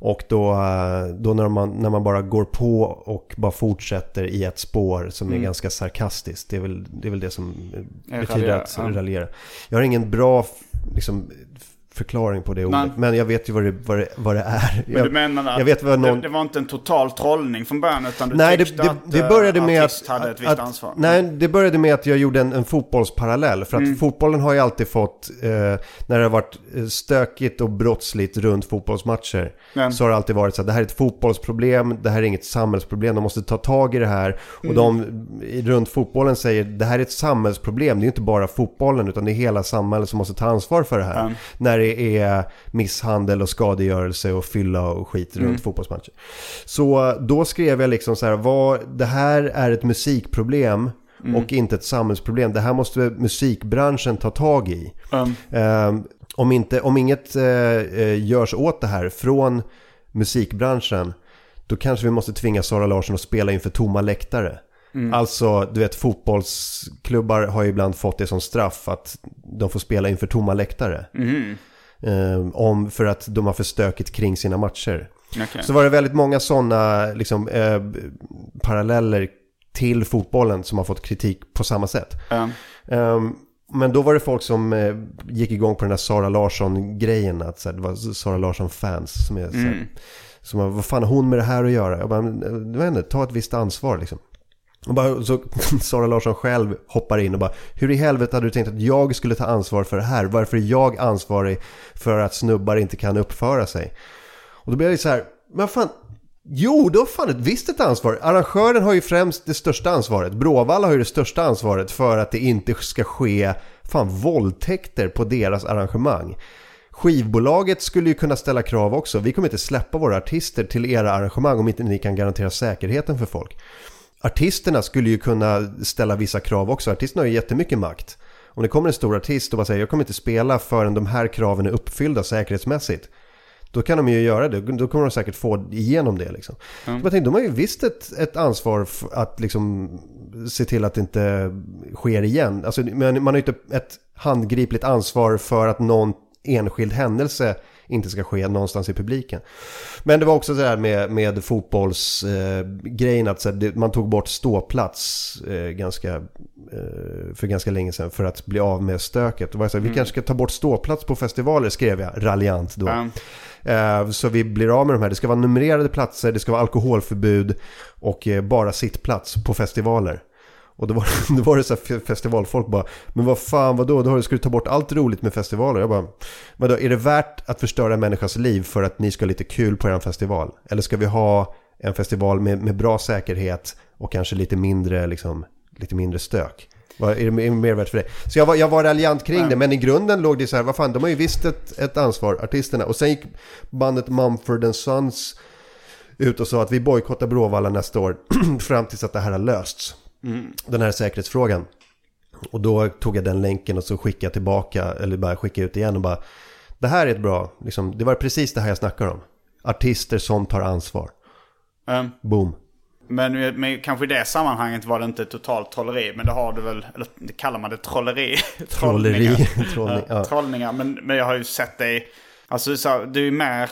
Och då, eh, då när, man, när man bara går på och bara fortsätter i ett spår som är ganska sarkastiskt. Det är väl det, är väl det som Är betyder raljera, att ja. raljera. Jag har ingen bra liksom, förklaring på det ordet. Nej. Men jag vet ju vad det, vad det, vad det är. Men jag, du menar att jag vet vad någon... det, det var inte en total trollning från början utan du Nej, det, tyckte det, att det eh, började med artist att, hade ett visst att ansvar. Nej, det började med att jag gjorde en, en fotbollsparallell. För att Mm. fotbollen har ju alltid fått, eh, när det har varit eh, stökigt och brottsligt runt fotbollsmatcher, Ja. så har det alltid varit så att det här är ett fotbollsproblem, det här är inget samhällsproblem, de måste ta tag i det här. Och Mm. de i- runt fotbollen säger, det här är ett samhällsproblem, det är inte bara fotbollen, utan det är hela samhället som måste ta ansvar för det här. När det är misshandel och skadegörelse och fylla och skit Mm. runt fotbollsmatcher. Så då skrev jag liksom så här, vad, det här är ett musikproblem Mm. och inte ett samhällsproblem. Det här måste musikbranschen ta tag i. Um, om, inte, om inget eh, eh, görs åt det här från musikbranschen, då kanske vi måste tvinga Sara Larsson att spela inför tomma läktare. Alltså, du vet, fotbollsklubbar har ju ibland fått det som straff att de får spela inför tomma läktare. Ehm, om, för att de har för stökigt kring sina matcher. okej. Så var det väldigt många sådana liksom, eh, paralleller till fotbollen som har fått kritik på samma sätt. Um, Ehm, men då var det folk som eh, gick igång på den här Sara Larsson-grejen. Att här, det var Sara Larsson-fans som är så här, som var, vad fan har hon med det här att göra? Jag bara, men, eh, jag vet inte, ta ett visst ansvar liksom. Och bara, så (laughs) Sara Larsson själv hoppar in och bara Hur i helvete hade du tänkt att jag skulle ta ansvar för det här? Varför är jag ansvarig för att snubbar inte kan uppföra sig? Och då blir det så här, men fan Jo, då har fan ett visst ett ansvar. Arrangören har ju främst det största ansvaret. Bråvalla har ju det största ansvaret för att det inte ska ske fan våldtäkter på deras arrangemang. Skivbolaget skulle ju kunna ställa krav också. Vi kommer inte släppa våra artister till era arrangemang om inte ni kan garantera säkerheten för folk. Artisterna skulle ju kunna ställa vissa krav också. Artisterna har ju jättemycket makt. Om det kommer en stor artist och bara säger jag kommer inte spela förrän de här kraven är uppfyllda säkerhetsmässigt. Då kan de ju göra det. Då kommer de säkert få igenom det. Liksom. Så jag tänkte, de har ju visst ett, ett ansvar att liksom se till att det inte sker igen. Alltså, men man har ju inte ett handgripligt ansvar för att någon enskild händelse inte ska ske någonstans i publiken. Men det var också så här med, med fotbollsgrejen att så här, det, man tog bort ståplats eh, ganska, eh, för ganska länge sedan för att bli av med stöket. Det var så här, Vi kanske ska ta bort ståplats på festivaler skrev jag raljant då. Eh, Så vi blir av med de här. Det ska vara numrerade platser, det ska vara alkoholförbud och eh, bara sittplats på festivaler. Och då var, (laughs) då var det så festivalfolk bara, men vad fan vadå, då ska du ta bort allt roligt med festivaler? Jag bara, vadå, är det värt att förstöra en människas liv för att ni ska ha lite kul på er festival? Eller ska vi ha en festival med, med bra säkerhet och kanske lite mindre, liksom, lite mindre stök? Vad är det mer värt för det? Så jag var, jag var raljant kring det, men i grunden låg det så här, vad fan, de har ju visst ett, ett ansvar, artisterna. Och sen gick bandet Mumford Sons ut och sa att vi bojkottar Bråvalla nästa år (clears throat) fram tills att det här har lösts. Den här säkerhetsfrågan. Och då tog jag den länken och så skickade jag tillbaka, eller bara skickade ut igen och bara Det här är ett bra, liksom, det var precis det här jag snackar om. Artister som tar ansvar. Um, Boom. men, men kanske i det sammanhanget var det inte totalt trolleri. Men det har du väl, eller det kallar man det trolleri? (laughs) Trolleri. Trollningar. Trollning, Ja. Trollningar. Men, men jag har ju sett dig, alltså så, du är mer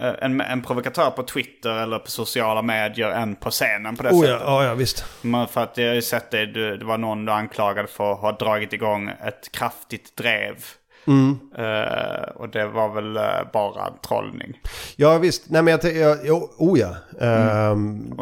en, en provokatör på Twitter eller på sociala medier än på scenen på det Oh sättet. ja, ja visst. Men för att jag har ju sett du, det var någon du anklagade för att ha dragit igång ett kraftigt drev. Mm. Eh, och det var väl eh, bara trollning. Ja visst, nej men jag, jag jo, oh ja.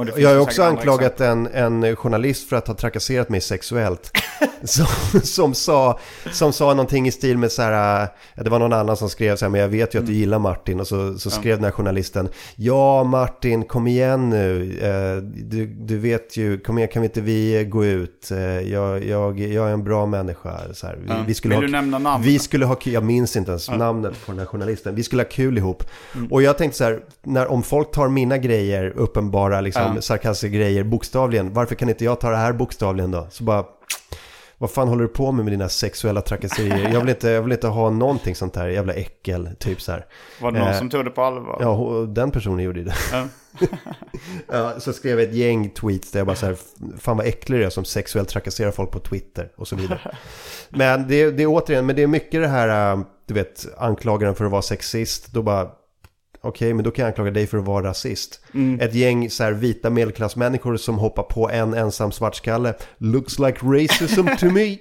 Finns jag har också anklagat en, en journalist för att ha trakasserat mig sexuellt. (laughs) som, som, sa, som sa någonting i stil med så här, äh, det var någon annan som skrev så här, men jag vet ju att du gillar Martin. Och så, så skrev den här journalisten, ja Martin kom igen nu, Eh, du, du vet ju, kom igen kan vi inte vi gå ut, Eh, jag, jag, jag är en bra människa. Så här, vi, vi skulle Vill ha, du nämna namn? Vi skulle ha kul, jag minns inte ens namnet på den här journalisten. Vi skulle ha kul ihop. Och jag tänkte så här, när, om folk tar mina grejer, uppenbara liksom, Ja. sarkastiska grejer bokstavligen, varför kan inte jag ta det här bokstavligen då? Så bara, vad fan håller du på med med dina sexuella trakasserier? Jag vill inte, jag vill inte ha någonting sånt här, jävla äckel, typ så här. Var det någon Eh, som tog det på allvar? Ja, den personen gjorde det. Ja. (laughs) Ja, så skrev jag ett gäng tweets där jag bara så här, fan vad äcklig du är som sexuellt trakasserar folk på Twitter och så vidare. Men det, det är återigen, men det är mycket det här, äh, du vet, anklagaren för att vara sexist. Då bara, okej, men då kan jag anklaga dig för att vara rasist. Ett gäng så här vita medelklassmänniskor som hoppar på en ensam svartskalle. Looks like racism to me.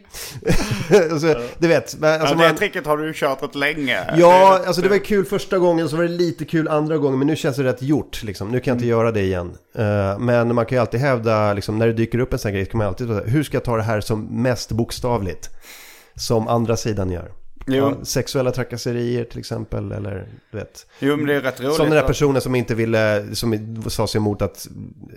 (laughs) alltså, du vet, alltså, ja, det man, tricket har du kört rätt länge. Ja, Det- alltså det var kul första gången, så var det lite kul andra gången, men nu känns det rätt gjort. Liksom. Nu kan jag inte Mm. göra det igen. Eh, men man kan ju alltid hävda, liksom, när det dyker upp en sån här grej, så kan man alltid hur ska jag ta det här som mest bokstavligt? Som andra sidan gör. Ja, sexuella trakasserier till exempel, eller du vet. Jo, men det är rätt roligt. Som den att- personen som inte ville, som sa sig emot att,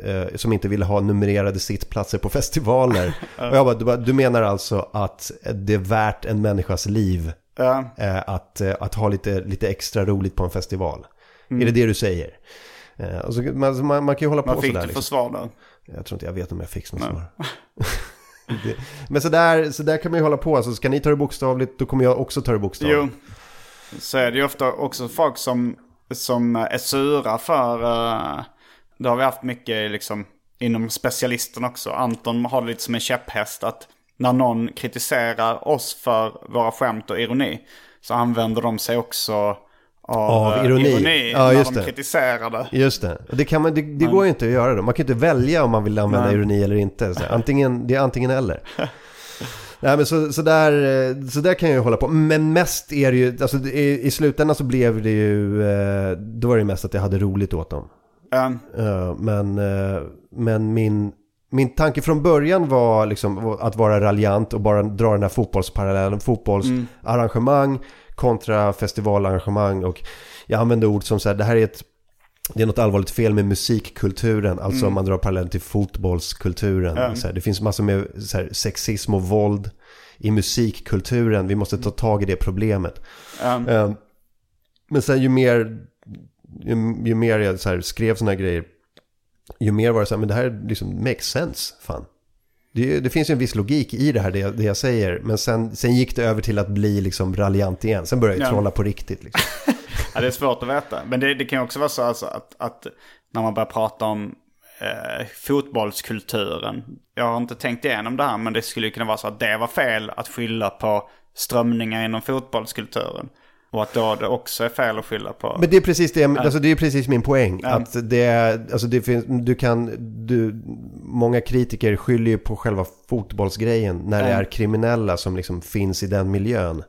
eh, som inte ville ha numrerade sittplatser på festivaler. (laughs) Och jag bara, du, bara, du menar alltså att det är värt en människas liv Ja. eh, att, eh, att ha lite, lite extra roligt på en festival. Mm. Är det det du säger? Eh, så, man, man, man kan ju hålla Vad på fick sådär. du för Liksom. svar då? Jag tror inte jag vet om jag fick något svar. (laughs) det, (laughs) men så där, så där kan man ju hålla på. Alltså, ska ni ta det bokstavligt, då kommer jag också ta det bokstavligt. Jo, så är det ju ofta också folk som, som är sura för... Uh, det har vi haft mycket liksom inom specialisten också. Anton har det lite som en käpphäst att när någon kritiserar oss för våra skämt och ironi så använder de sig också av, Av eh, ironi. Ja, när just de det. kritiserar det. Just det. Och det, kan man, det, det går ju inte att göra då. Man kan inte välja om man vill använda Nej. ironi eller inte. Så antingen, det är antingen eller. (laughs) Nej men så, så, där, eh, så där kan jag ju hålla på. Men mest är det ju, alltså i, i slutändan så blev det ju, eh, då var det mest att jag hade roligt åt dem. Eh, Men, men min, min tanke från början var liksom att vara raljant och bara dra den här fotbollsparallellen. Fotbollsarrangemang kontra festivalarrangemang. Och jag använde ord som så här, det här är ett det är något allvarligt fel med musikkulturen, alltså om man drar parallellen till fotbollskulturen. Så här, det finns massor med så här, sexism och våld i musikkulturen. Vi måste ta tag i det problemet. Eh, Men sen ju mer, ju, ju mer jag så här skrev sådana här grejer, ju mer var det så här, men det här liksom makes sense, fan. Det, det finns ju en viss logik i det här, det, jag- det jag säger. Men sen, sen gick det över till att bli liksom raljant igen. Sen började jag Ja. trolla på riktigt. Liksom. (laughs) Ja, det är svårt att veta. Men det, det kan ju också vara så alltså att, att när man börjar prata om eh, fotbollskulturen. Jag har inte tänkt igenom det här, men det skulle kunna vara så att det var fel att skylla på strömningar inom fotbollskulturen. Och att då det också är fel att skylla på... Men det är precis det, alltså det är precis min poäng. Att det, alltså det finns, du kan, du, många kritiker skyller ju på själva fotbollsgrejen när det är kriminella som liksom finns i den miljön.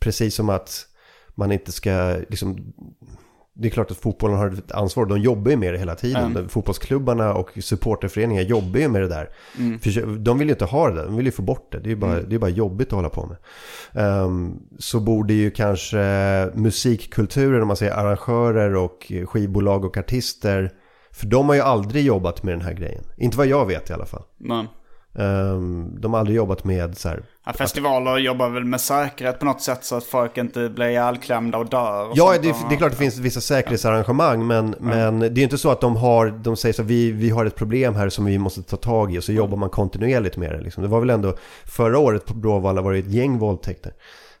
Precis som att man inte ska, liksom, det är klart att fotbollen har ett ansvar, de jobbar ju med det hela tiden. Ja. Fotbollsklubbarna och supporterföreningar jobbar ju med det där. För de vill ju inte ha det där, de vill ju få bort det. Det är ju bara, det är bara jobbigt att hålla på med. Ehm, så borde ju kanske musikkulturen, om man säger arrangörer och skivbolag och artister, för de har ju aldrig jobbat med den här grejen. Inte vad jag vet i alla fall. Men, Um, de har aldrig jobbat med så här... Ja, festivaler jobbar väl med säkerhet på något sätt så att folk inte blir ihjälklämda och dör. Och Ja, det, det är klart det finns vissa säkerhetsarrangemang men, men det är inte så att de har, de säger så här, vi, vi har ett problem här som vi måste ta tag i och så jobbar man kontinuerligt med det. Liksom. Det var väl ändå, förra året på Bråvalla var det ett gäng våldtäkter.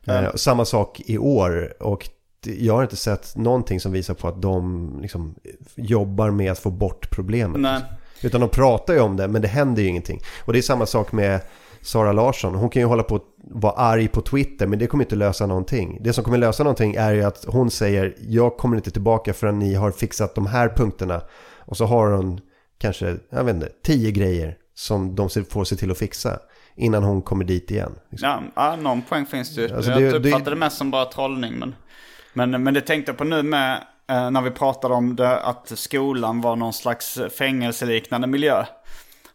Eh, samma sak i år och jag har inte sett någonting som visar på att de liksom, jobbar med att få bort problemet. Nej. Utan de pratar ju om det, men det händer ju ingenting. Och det är samma sak med Sara Larsson. Hon kan ju hålla på att vara arg på Twitter, men det kommer inte lösa någonting. Det som kommer lösa någonting är ju att hon säger jag kommer inte tillbaka förrän ni har fixat de här punkterna. Och så har hon kanske, jag vet inte, tio grejer som de får se till att fixa innan hon kommer dit igen. Liksom. Ja, någon poäng finns det ju. Alltså, jag det- uppfattar det- mest som bara trollning. Men, men, men det tänkte jag på nu med när vi pratade om det, att skolan var någon slags fängelseliknande miljö.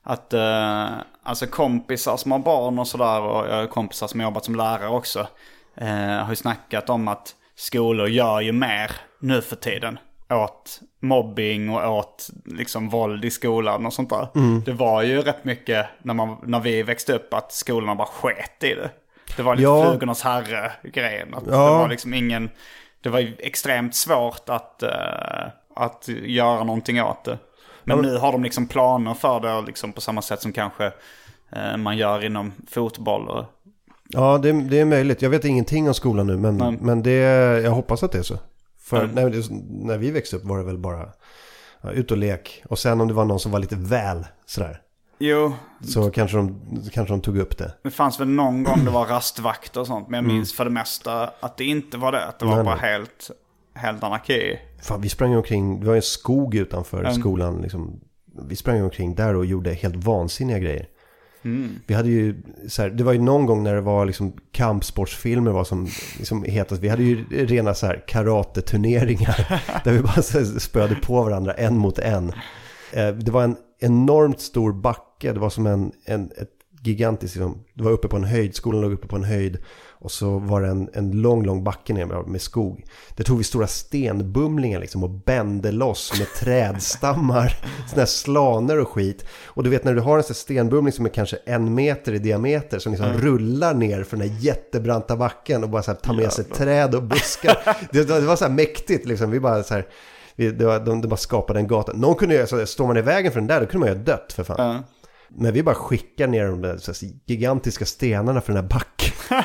Att eh, alltså kompisar som har barn och sådär och jag har kompisar som har jobbat som lärare också. Eh, har ju snackat om att skolor gör ju mer nu för tiden. Åt mobbing och åt liksom våld i skolan och sånt där. Det var ju rätt mycket när, man, när vi växte upp att skolorna bara sket i det. Det var lite Ja. flugornas herre-grejen. Att Det Ja. var liksom ingen... Det var ju extremt svårt att, eh, att göra någonting åt det. Men nu har de liksom planer för det liksom på samma sätt som kanske eh, man gör inom fotboll. Och, Ja, det, det är möjligt. Jag vet ingenting om skolan nu, men, Nej. men det, jag hoppas att det är så. För Mm. när, det- när vi växte upp var det väl bara ja, ut och lek. Och sen om det var någon som var lite väl sådär, jo, så kanske de, kanske de tog upp det. det fanns väl någon gång det var rastvakt och sånt. Men jag minns för det mesta att det inte var det. Att det var Nej, bara nej. helt, helt anarki. Fan, vi sprang omkring, det var en skog utanför Mm. skolan. Liksom. Vi sprang omkring där och gjorde helt vansinniga grejer. Mm. Vi hade ju, så här, det var ju någon gång när det var liksom kampsportsfilmer var som liksom hetast. Vi hade ju rena så här karateturneringar. (laughs) där vi bara så här spöade på varandra en mot en. Eh, Det var en enormt stor backe. Det var som en, en ett gigantiskt, liksom, det var uppe på en höjd, skolan låg uppe på en höjd. Och så var det en, en lång, lång backe ner med, skog. Där tog vi stora stenbumlingar liksom och bände loss med trädstammar, (laughs) sådana här slaner och skit. Och du vet när du har en sån stenbumling som är kanske en meter i diameter som liksom rullar ner för den här jättebranta backen och bara så här tar med sig träd och buskar. (laughs) det, det var så här mäktigt liksom. Vi bara så här, vi, det var, de, de bara skapade en gata. Någon kunde ju, alltså, står man i vägen för den där då kunde man ju ha dött för fan. Ja. Men vi bara skickar ner de där så gigantiska stenarna för den här backen.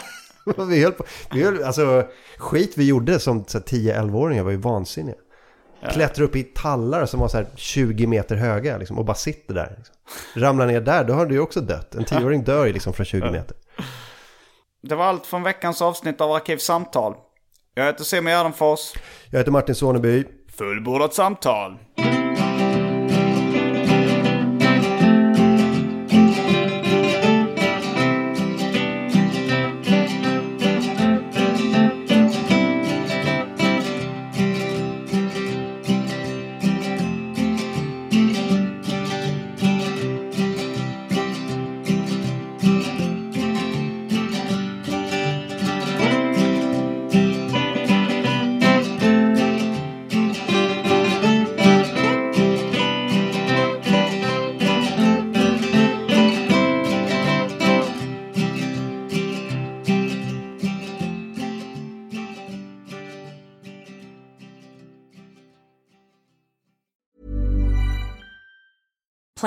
(laughs) vi höll på, vi höll, alltså skit vi gjorde som så här 10-11-åringar var ju vansinniga. Klättra upp i tallar som var så här 20 meter höga liksom, och bara sitter där. Liksom. Ramlar ner där, då har du ju också dött. En 10-åring dör ju liksom från 20 meter. Det var allt från veckans avsnitt av Arkivsamtal. Jag heter Simon Gärdenfors. Jag heter Martin Soneby. Fullbordat samtal.